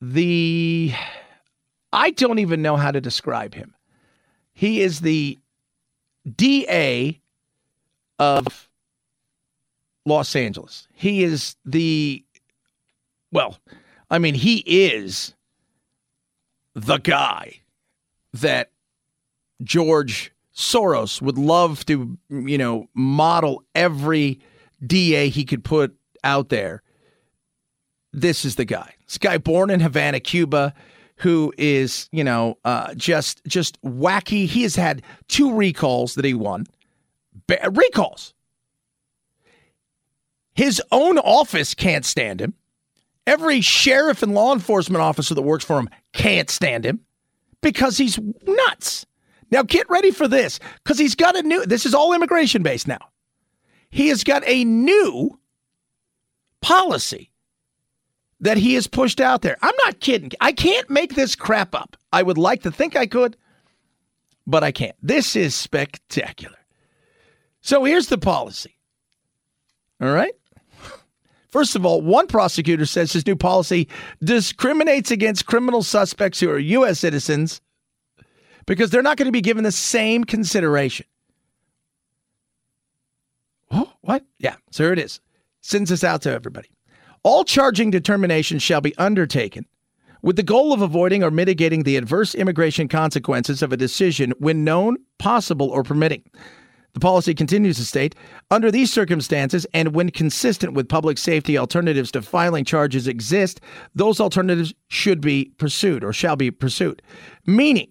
the I don't even know how to describe him. He is the DA of Los Angeles. He is the well, I mean, he is the guy that George Soros would love to, you know, model every DA he could put out there. This is the guy. This guy born in Havana, Cuba, who is, you know, uh, just just wacky. He has had two recalls that he won. Ba- recalls. His own office can't stand him. Every sheriff and law enforcement officer that works for him can't stand him because he's nuts. Now get ready for this because he's got a new, this is all immigration based now. He has got a new policy that he has pushed out there. I'm not kidding. I can't make this crap up. I would like to think I could, but I can't. This is spectacular. So here's the policy. All right. First of all, one prosecutor says his new policy discriminates against criminal suspects who are U.S. citizens because they're not going to be given the same consideration. Oh, what? Yeah, so here it is. Sends this out to everybody. All charging determinations shall be undertaken with the goal of avoiding or mitigating the adverse immigration consequences of a decision when known, possible, or permitting. The policy continues to state under these circumstances and when consistent with public safety alternatives to filing charges exist, those alternatives should be pursued or shall be pursued. Meaning,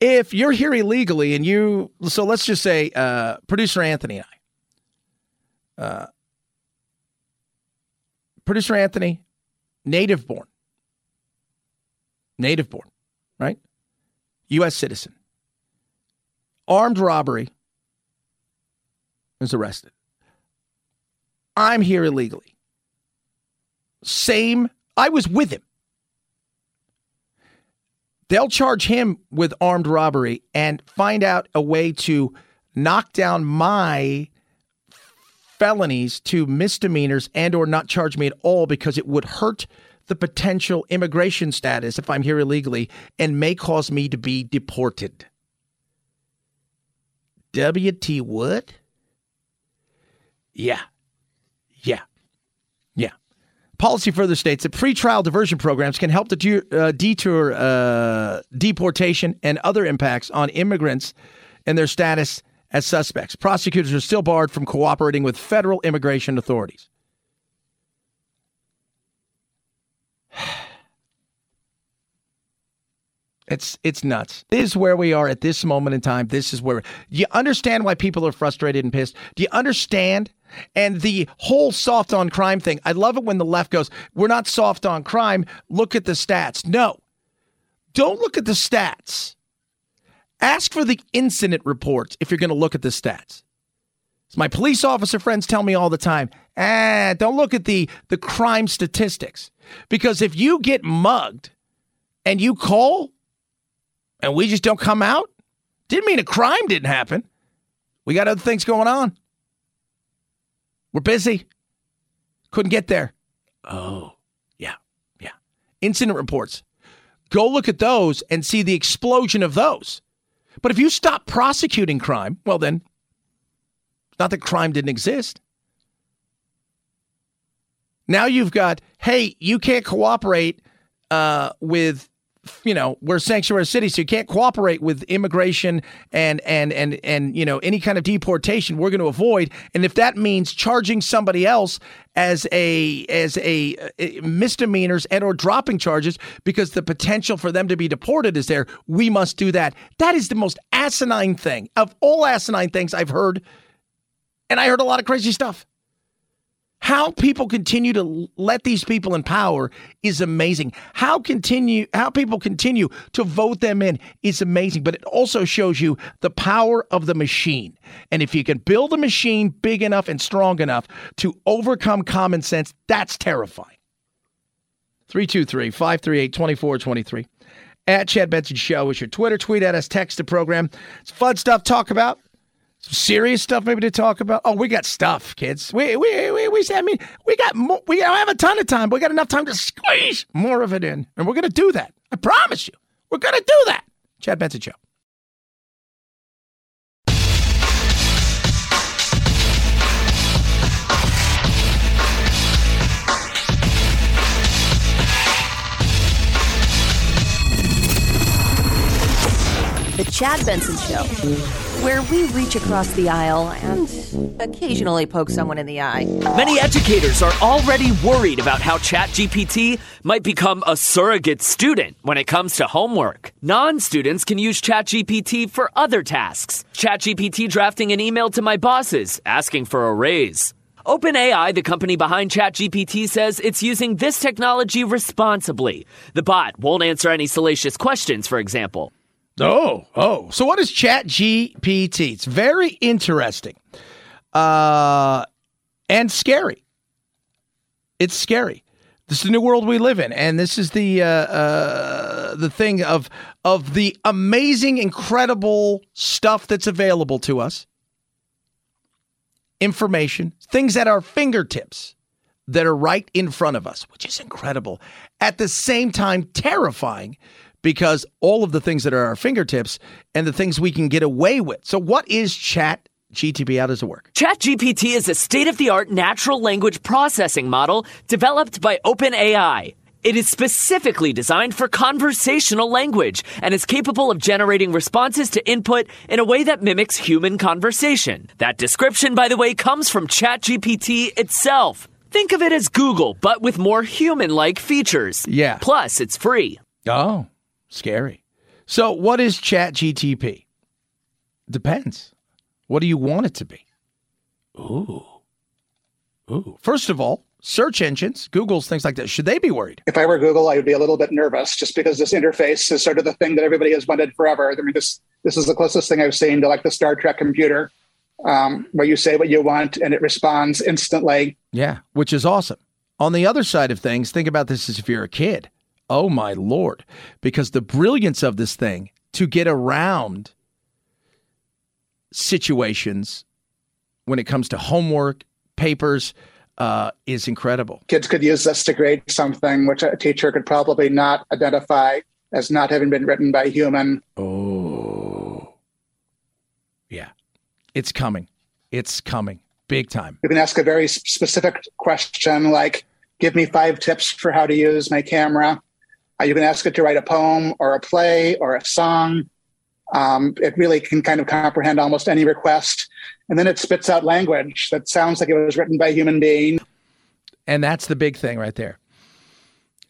if you're here illegally and you, so let's just say uh, producer Anthony and I, uh, producer Anthony, native born, native born, right? U.S. citizen armed robbery, is arrested. I'm here illegally. Same, I was with him. They'll charge him with armed robbery and find out a way to knock down my felonies to misdemeanors and or not charge me at all because it would hurt the potential immigration status if I'm here illegally and may cause me to be deported. W.T. Wood? Yeah. Yeah. Yeah. Policy further states that pretrial diversion programs can help to uh, detour uh, deportation and other impacts on immigrants and their status as suspects. Prosecutors are still barred from cooperating with federal immigration authorities. It's it's nuts. This is where we are at this moment in time. This is where you understand why people are frustrated and pissed. Do you understand? And the whole soft on crime thing. I love it when the left goes, "We're not soft on crime. Look at the stats." No. Don't look at the stats. Ask for the incident reports if you're going to look at the stats. As my police officer friends tell me all the time, ah, don't look at the the crime statistics because if you get mugged and you call and we just don't come out? Didn't mean a crime didn't happen. We got other things going on. We're busy. Couldn't get there. Oh, yeah, yeah. Incident reports. Go look at those and see the explosion of those. But if you stop prosecuting crime, well, then, not that crime didn't exist. Now you've got, hey, you can't cooperate uh, with you know we're sanctuary city so you can't cooperate with immigration and and and and you know any kind of deportation we're going to avoid. And if that means charging somebody else as a as a, a misdemeanors and or dropping charges because the potential for them to be deported is there we must do that. That is the most asinine thing. Of all asinine things i've heard and i heard a lot of crazy stuff how people continue to let these people in power is amazing. How continue how people continue to vote them in is amazing, but it also shows you the power of the machine. And if you can build a machine big enough and strong enough to overcome common sense, that's terrifying. 323 538 2423. At Chad Benson Show is your Twitter. Tweet at us, text the program. It's fun stuff talk about. Serious stuff maybe to talk about. Oh, we got stuff, kids. We we we, we I mean, we got more, we don't have a ton of time, but we got enough time to squeeze more of it in, and we're gonna do that. I promise you, we're gonna do that. Chad Benson Show. The Chad Benson Show, where we reach across the aisle and occasionally poke someone in the eye. Many educators are already worried about how ChatGPT might become a surrogate student when it comes to homework. Non students can use ChatGPT for other tasks. ChatGPT drafting an email to my bosses asking for a raise. OpenAI, the company behind ChatGPT, says it's using this technology responsibly. The bot won't answer any salacious questions, for example. Oh, oh. So what is Chat GPT? It's very interesting. Uh and scary. It's scary. This is the new world we live in, and this is the uh, uh, the thing of of the amazing, incredible stuff that's available to us. Information, things at our fingertips that are right in front of us, which is incredible. At the same time, terrifying because all of the things that are at our fingertips and the things we can get away with. So, what is Chat GTP? How does it work? ChatGPT is a state of the art natural language processing model developed by OpenAI. It is specifically designed for conversational language and is capable of generating responses to input in a way that mimics human conversation. That description, by the way, comes from ChatGPT itself. Think of it as Google, but with more human like features. Yeah. Plus, it's free. Oh, scary. So, what is ChatGTP? Depends. What do you want it to be? Ooh. Ooh. First of all, search engines, Google's, things like that, should they be worried? If I were Google, I would be a little bit nervous just because this interface is sort of the thing that everybody has wanted forever. I mean, this this is the closest thing I've seen to like the Star Trek computer, um, where you say what you want and it responds instantly. Yeah, which is awesome. On the other side of things, think about this as if you're a kid. Oh my lord, because the brilliance of this thing to get around situations when it comes to homework, papers, uh, is incredible. Kids could use this to grade something which a teacher could probably not identify as not having been written by a human. Oh, yeah, it's coming. It's coming big time. You can ask a very specific question like, give me five tips for how to use my camera. You can ask it to write a poem or a play or a song. Um, it really can kind of comprehend almost any request. And then it spits out language that sounds like it was written by a human being. And that's the big thing right there.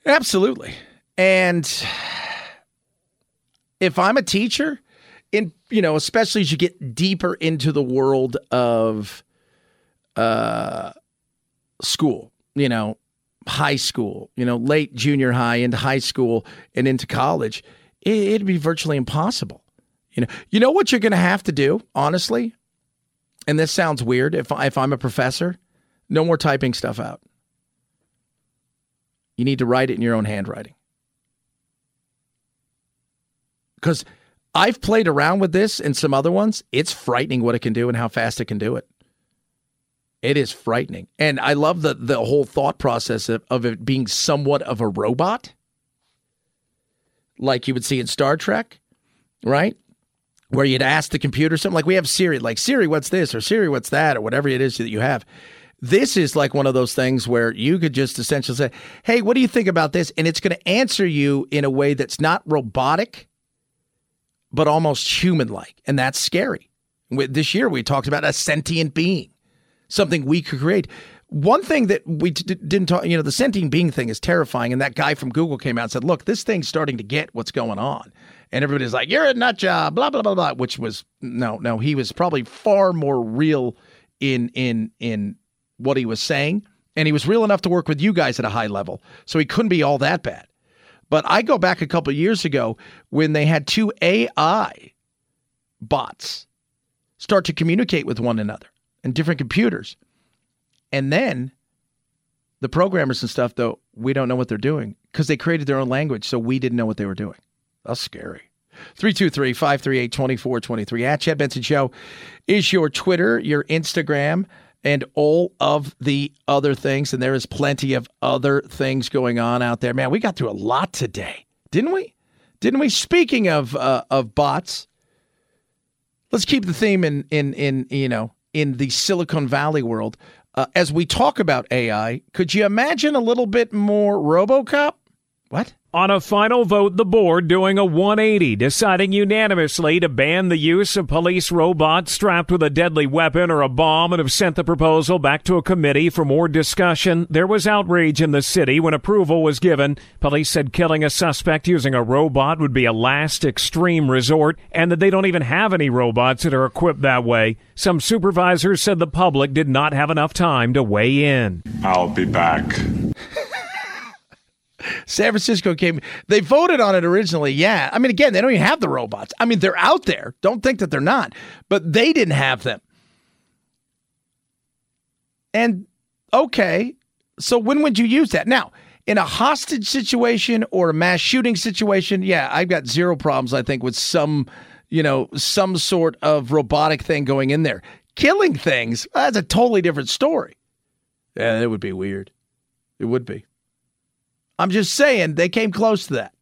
Absolutely. And if I'm a teacher, in you know, especially as you get deeper into the world of uh school, you know, high school, you know, late junior high into high school and into college, it, it'd be virtually impossible. You know, you know what you're going to have to do, honestly, and this sounds weird. If if I'm a professor, no more typing stuff out. You need to write it in your own handwriting. Because I've played around with this and some other ones. It's frightening what it can do and how fast it can do it. It is frightening. And I love the, the whole thought process of, of it being somewhat of a robot, like you would see in Star Trek, right? Where you'd ask the computer something like we have Siri, like Siri, what's this? Or Siri, what's that? Or whatever it is that you have. This is like one of those things where you could just essentially say, Hey, what do you think about this? And it's going to answer you in a way that's not robotic, but almost human like. And that's scary. This year, we talked about a sentient being, something we could create. One thing that we d- didn't talk, you know, the sentient being thing is terrifying. And that guy from Google came out and said, Look, this thing's starting to get what's going on. And everybody's like, You're a nut job, blah, blah, blah, blah, which was no, no, he was probably far more real in, in, in, what he was saying, and he was real enough to work with you guys at a high level, so he couldn't be all that bad. But I go back a couple years ago when they had two AI bots start to communicate with one another and different computers. And then the programmers and stuff, though, we don't know what they're doing because they created their own language, so we didn't know what they were doing. That's scary. 323 538 2423 at Chad Benson Show is your Twitter, your Instagram and all of the other things. And there is plenty of other things going on out there. Man, we got through a lot today, didn't we? Didn't we? Speaking of uh, of bots, let's keep the theme in in in you know in the Silicon Valley world. Uh, as we talk about AI, could you imagine a little bit more RoboCop? What? On a final vote, the board doing a 180, deciding unanimously to ban the use of police robots strapped with a deadly weapon or a bomb and have sent the proposal back to a committee for more discussion. There was outrage in the city when approval was given. Police said killing a suspect using a robot would be a last extreme resort and that they don't even have any robots that are equipped that way. Some supervisors said the public did not have enough time to weigh in. I'll be back. San Francisco came. They voted on it originally. Yeah. I mean, again, they don't even have the robots. I mean, they're out there. Don't think that they're not, but they didn't have them. And okay, so when would you use that? Now, in a hostage situation or a mass shooting situation, yeah, I've got zero problems, I think, with some, you know, some sort of robotic thing going in there. Killing things, that's a totally different story. Yeah, it would be weird. It would be. I'm just saying they came close to that.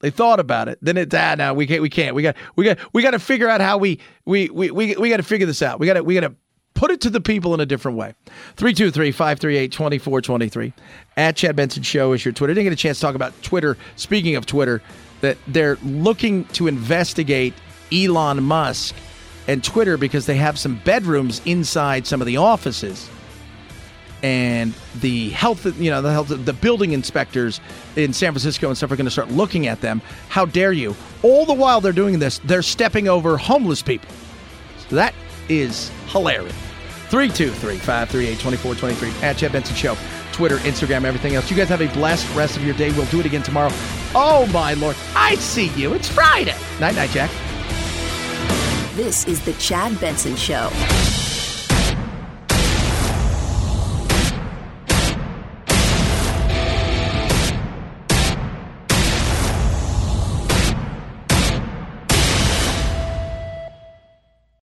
They thought about it. Then it's ah no, we can't we can't. We got we got we got to figure out how we we we we, we got to figure this out. We got to we got to Put it to the people in a different way. 323 538 2423. At Chad Benson Show is your Twitter. Didn't get a chance to talk about Twitter. Speaking of Twitter, that they're looking to investigate Elon Musk and Twitter because they have some bedrooms inside some of the offices. And the health, you know, the health, the building inspectors in San Francisco and stuff are going to start looking at them. How dare you? All the while they're doing this, they're stepping over homeless people. So that is hilarious. 323 538 2423 at Chad Benson Show. Twitter, Instagram, everything else. You guys have a blessed rest of your day. We'll do it again tomorrow. Oh, my Lord. I see you. It's Friday. Night, night, Jack. This is The Chad Benson Show.